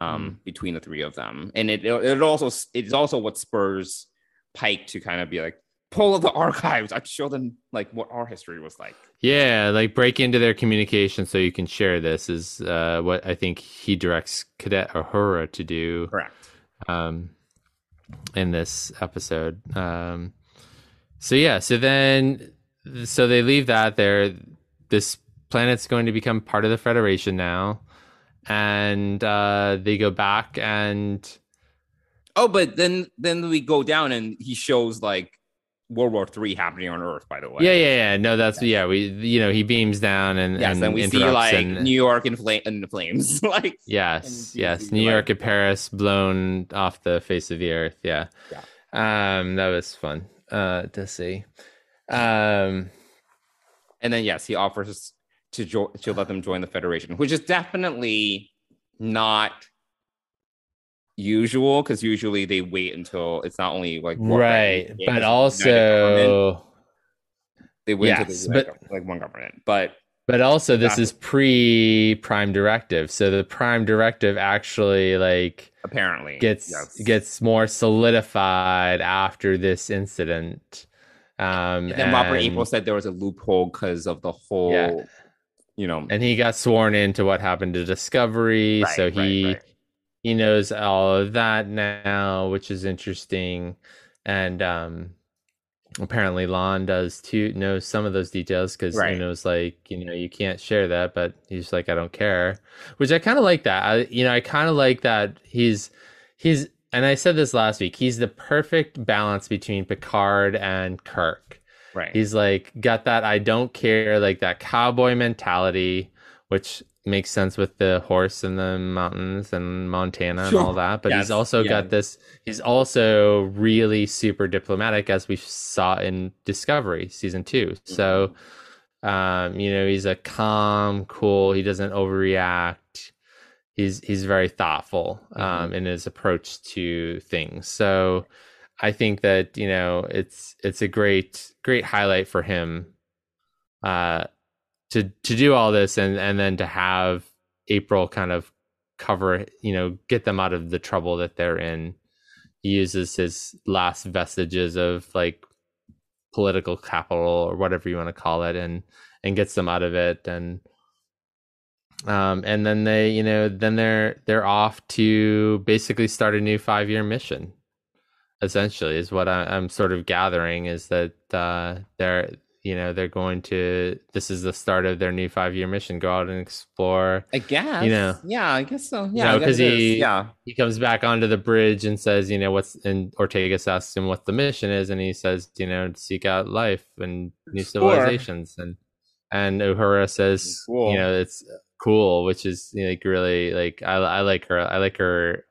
um, between the three of them, and it it also it's also what spurs Pike to kind of be like pull the archives. I show them like what our history was like. yeah. Like break into their communication so you can share this is uh, what I think he directs Cadet Uhura to do. Correct. um, in this episode. Um, so yeah, so then so they leave that there. This planet's going to become part of the Federation now, and uh, they go back and Oh, but then then we go down and he shows like World War Three happening on Earth. By the way, Yeah, yeah, yeah. No, that's yeah. We, you know, he beams down and Yes, and and we see like and- New York in, fla- in flames. like Yes, yes. New York and Paris blown off the face of the earth. Yeah. Yeah. Um, that was fun uh to see. Um, and then yes, he offers to jo- to let them join the Federation, which is definitely not usual because usually they wait until it's not only like right. But it's a united government. also they wait yes, until but- like, one government, but but also this is pre prime directive. So the prime directive actually like apparently gets yes. gets more solidified after this incident. Um And then Robert and- April said there was a loophole because of the whole, Yeah. you know, and he got sworn into what happened to Discovery, Right, so right, he right. He knows all of that now, which is interesting. And um apparently La'an does too knows some of those details because Right. he knows like, you know, you can't share that, but he's like, I don't care. Which I kinda like that. I you know, I kinda like that he's he's and I said this last week, he's the perfect balance between Picard and Kirk. right. He's like got that I don't care, like that cowboy mentality, which makes sense with the horse and the mountains and Montana and all that. But Yes, he's also yeah. got this. He's also really super diplomatic, as we saw in Discovery season two. So, um, you know, he's a calm, cool. He doesn't overreact. He's he's very thoughtful um, in his approach to things. So, I think that you know it's it's a great great highlight for him uh to to do all this and and then to have April kind of cover you know get them out of the trouble that they're in. He uses his last vestiges of like political capital or whatever you want to call it and and gets them out of it. And um and then they you know then they're they're off to basically start a new 5 year mission essentially is what I, I'm sort of gathering is that uh, they're you know they're going to this is the start of their new five year mission go out and explore I guess. you know. Yeah, I guess so. Yeah, because it is. he- yeah. he comes back onto the bridge and says you know what's and Ortegas asks him what the mission is and he says you know seek out life and new Explore. civilizations and and Uhura says Cool. you know it's cool which is you know, like really like I, I like her I like her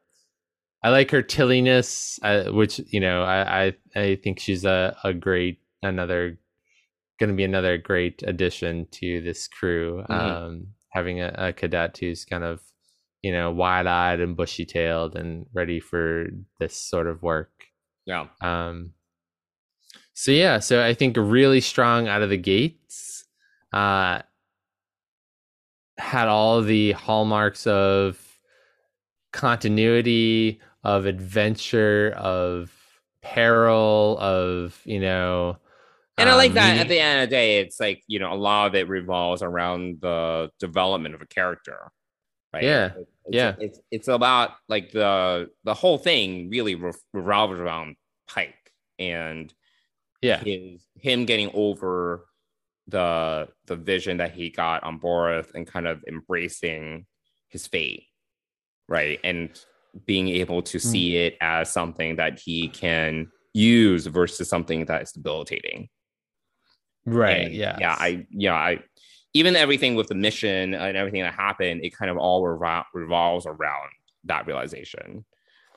I like her tilliness, uh, which you know I, I I think she's a a great another going to be another great addition to this crew. Mhm. Um, having a, a cadet who's kind of you know wide eyed and bushy tailed and ready for this sort of work. Yeah. Um, so yeah, so I think really strong out of the gates. Uh, had all the hallmarks of continuity, of adventure, of peril, of you know. And I like um, that at the end of the day, it's like, you know, a lot of it revolves around the development of a character. Right. Yeah, It's, yeah. It's it's about like the the whole thing really re- revolves around Pike and yeah, his him getting over the the vision that he got on Boreth and kind of embracing his fate, right? And being able to Hmm. see it as something that he can use versus something that is debilitating. Right, And, yeah, yeah. I yeah I even everything with the mission and everything that happened, it kind of all revol- revolves around that realization.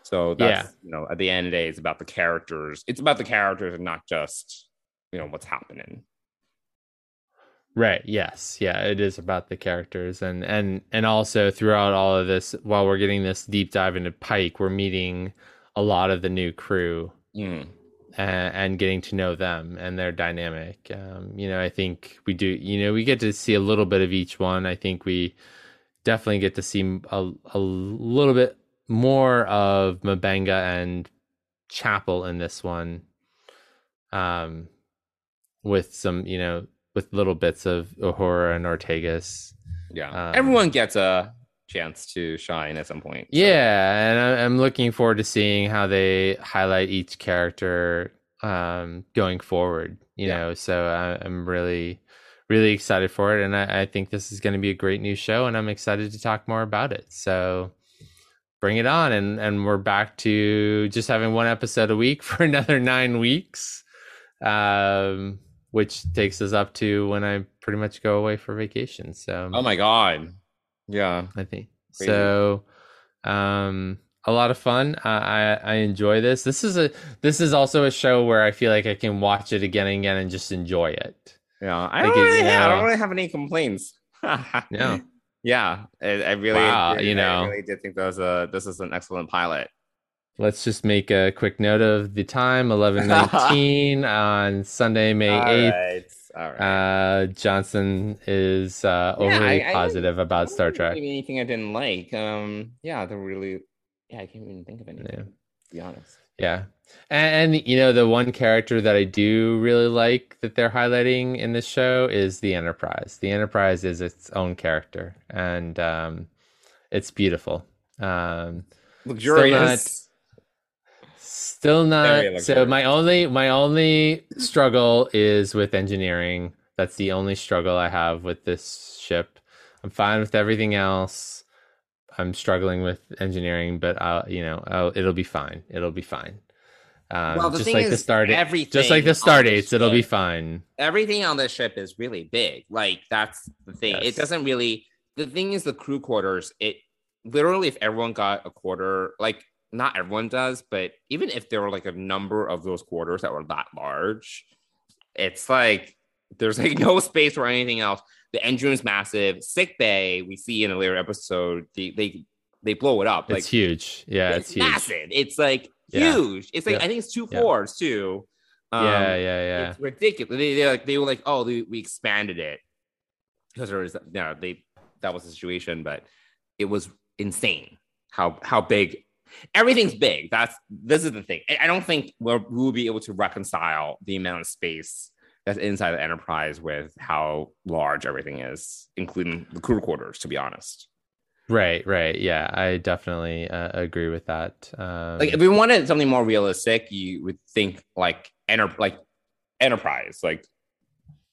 So that's you know at the end of the day, it's about the characters. It's about the characters and not just you know what's happening. Right. Yes. Yeah. It is about the characters, and and and also throughout all of this, while we're getting this deep dive into Pike, we're meeting a lot of the new crew Mm. And, and getting to know them and their dynamic. Um, you know, I think we do. You know, we get to see a little bit of each one. I think we definitely get to see a a little bit more of M'Benga and Chapel in this one. Um, with some, you know, with little bits of Uhura and Ortegas. Yeah, Um, everyone gets a chance to shine at some point. so. Yeah, and I'm looking forward to seeing how they highlight each character um, going forward. You Yeah. know, so I, I'm really, really excited for it, and I, I think this is going to be a great new show, and I'm excited to talk more about it. So, bring it on, and and we're back to just having one episode a week for another nine weeks, um, which takes us up to when I pretty much go away for vacation. So Oh my god. Yeah. I think Crazy. so. Um, a lot of fun. I, I I enjoy this. This is a this is also a show where I feel like I can watch it again and again and just enjoy it. Yeah. I Like don't, it- really, you I don't really have any complaints. No. Yeah. I, I really, Wow, I- you know. I really did think that was a this is an excellent pilot. Let's just make a quick note of the time, eleven nineteen on Sunday, May eighth. right. All right. Uh, Johnson is uh, overly I- I positive about I Star Trek. Anything I didn't like? Um, yeah, the really, yeah, I can't even think of anything. Yeah. To be honest. Yeah. And, and you know, the one character that I do really like that they're highlighting in this show is the Enterprise. The Enterprise is its own character and um, it's beautiful. Um, Luxurious. Still not so my only my only struggle is with engineering. That's the only struggle I have with this ship. I'm fine with everything else. I'm struggling with engineering, but I'll, you know, I'll, it'll be fine. It'll be fine. Um, Well, the just thing like the is, start, just like the on star this dates, it'll be fine. Everything on this ship is really big. Like that's the thing. Yes. It doesn't really. The thing is, the crew quarters. It literally, if everyone got a quarter, like not everyone does, but even if there were like a number of those quarters that were that large, it's like there's like no space for anything else. The engine is massive. Sick bay, we see in a later episode, they they they blow it up. It's like huge. Yeah, it's, it's, huge. massive. It's like Yeah. huge. It's like Yeah. I think it's two Yeah. floors too. Um, yeah, yeah, yeah. It's ridiculous. They, they like they were like, oh, they, we expanded it because there was you know, they that was the situation, but it was insane how how big everything's big. That's this is the thing. I, don't think we'll, we'll be able to reconcile the amount of space that's inside the Enterprise with how large everything is, including the crew quarters. To be honest. Right, right. Yeah, I definitely uh, agree with that. Um, like if we wanted something more realistic, you would think like enter like enterprise, like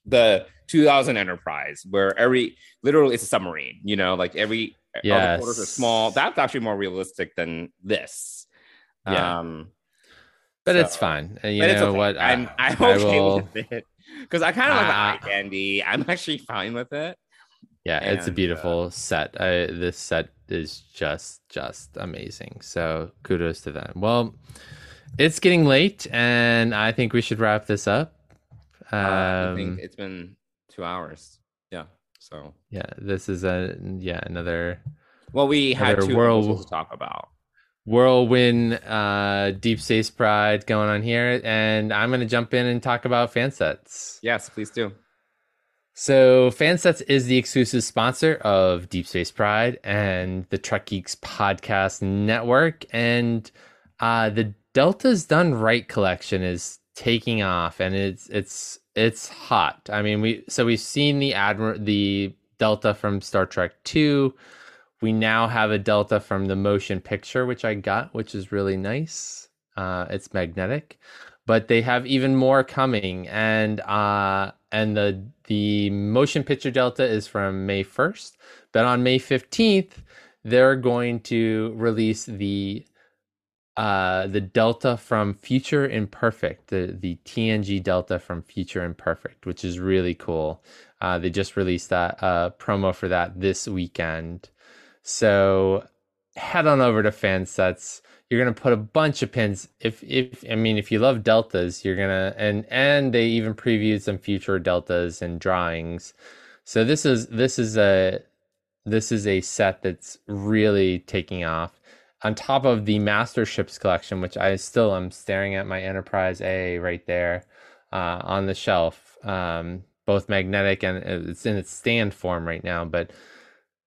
the 2000 enterprise, where every literally it's a submarine, you know, like every all the quarters are small. That's actually more realistic than this. Yeah. Um, but it's fine. And you but know okay. what? I- I'm I'm I okay will- with it because I kind of like the eye candy. I'm actually fine with it. Yeah, it's a And, uh, beautiful set. I, this set is just just amazing. So kudos to them. Well, it's getting late, and I think we should wrap this up. Uh, I think Um, it's been two hours. Yeah. So yeah, this is a yeah another well, we had two world- to talk about. whirlwind uh, deep space pride going on here, and I'm gonna jump in and talk about Fansets. Yes, please do. So, Fansets is the exclusive sponsor of Deep Space Pride and the Trek Geeks podcast network. And uh, the Delta's Done Right collection is taking off, and it's it's it's hot. I mean, we so we've seen the admiral the Delta from Star Trek Two. We now have a Delta from the motion picture, which I got, which is really nice. Uh, it's magnetic, but they have even more coming, and uh, and the the motion picture Delta is from May first, but on May fifteenth, they're going to release the uh the delta from future imperfect the the tng delta from future imperfect which is really cool. Uh they just released that uh promo for that this weekend. So head on over to fansets. You're gonna put a bunch of pins. If if i mean if you love deltas you're gonna and and they even previewed some future deltas and drawings. So this is this is a this is a set that's really taking off on top of the master ships collection which i still am staring at my enterprise a right there uh, on the shelf um, both magnetic and uh, it's in its stand form right now but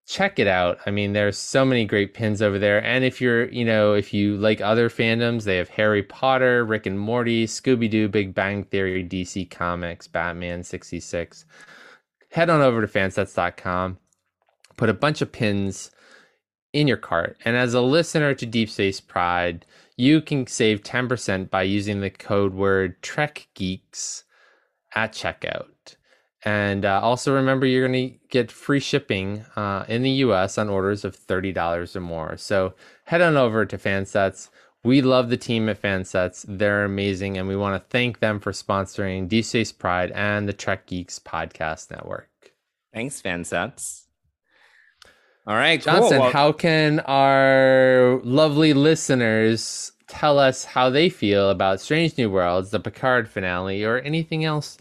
check it out. I mean there's so many great pins over there. And if you're you know if you like other fandoms they have harry potter rick and morty scooby-doo big bang theory dc comics batman 66 head on over to fansets.com put a bunch of pins in your cart. And as a listener to Deep Space Pride, you can save 10% by using the code word Trek Geeks at checkout. And uh, also remember, you're going to get free shipping uh, in the US on orders of $30 or more. So head on over to Fansets. We love the team at Fansets. They're amazing. And we want to thank them for sponsoring Deep Space Pride and the Trek Geeks Podcast Network. Thanks, Fansets. All right, Johnson, cool. Well, how can our lovely listeners tell us how they feel about Strange New Worlds, the Picard finale, or anything else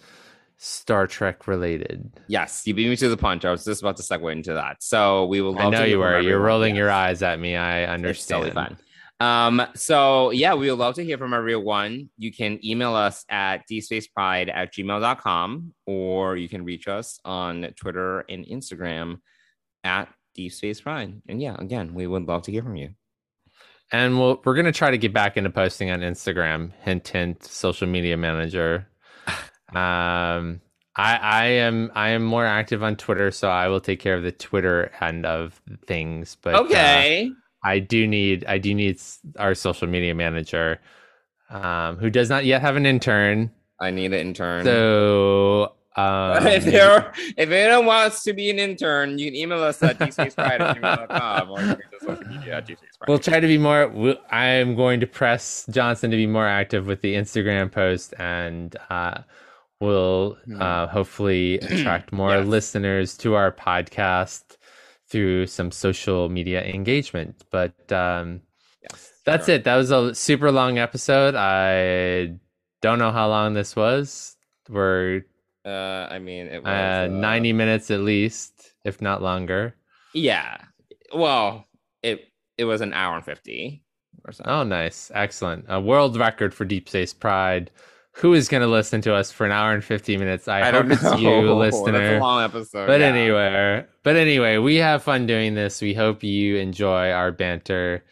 Star Trek related? yes, you beat me to the punch. I was just about to segue into that. So we will. I know you were. You're rolling your eyes at me. I It's understand. totally fine. Um, so yeah, we would love to hear from everyone. You can email us at dspacepride at gmail.com or you can reach us on Twitter and Instagram at dspacepride. And yeah, again, we would love to hear from you. And we'll, we're going to try to get back into posting on Instagram. Hint, hint. Social media manager. Um, I I am I am more active on Twitter, so I will take care of the Twitter end of things. But uh, Okay. I do need I do need our social media manager, um, who does not yet have an intern. I need an intern. So um, if there if anyone wants to be an intern, you can email us at gmail.com or social media at dspacepride. we'll try to be more. We'll, I am going to press Johnson to be more active with the Instagram post, and uh, we'll uh, hopefully attract more Yes. listeners to our podcast through some social media engagement. But um, yes, That's sure. it. That was a super long episode. I don't know how long this was. We're Uh, I mean, it was uh, uh, 90 minutes at least, if not longer. Yeah. Well, it it was an hour and fifty or so. Oh, nice. Excellent. A world record for Deep Space Pride. Who is going to listen to us for an hour and 50 minutes? I, I hope don't it's you, That's listener. a long episode. but yeah. anyway, but anyway, we have fun doing this. We hope you enjoy our banter.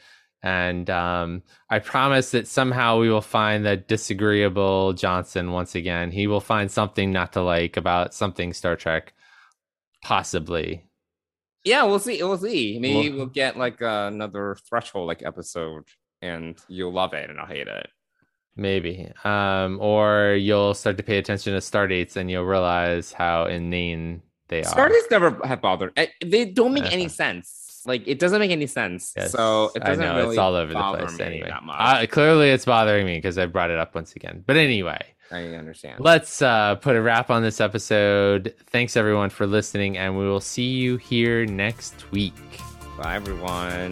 And um, I promise that somehow we will find the disagreeable Johnson once again. He will find something not to like about something Star Trek, possibly. Yeah, we'll see. We'll see. Maybe Well- we'll get like another threshold like episode, and you'll love it, and I'll hate it. Maybe. Um, or you'll start to pay attention to star dates and you'll realize how inane they are. Stardates never have bothered. eh, They don't make Uh-huh. any sense. Like it doesn't make any sense. Yes, So it doesn't know really it's all over the place anyway. Uh, clearly, it's bothering me because I brought it up once again. But anyway, I understand. let's uh, put a wrap on this episode. Thanks everyone for listening, and we will see you here next week. Bye, everyone.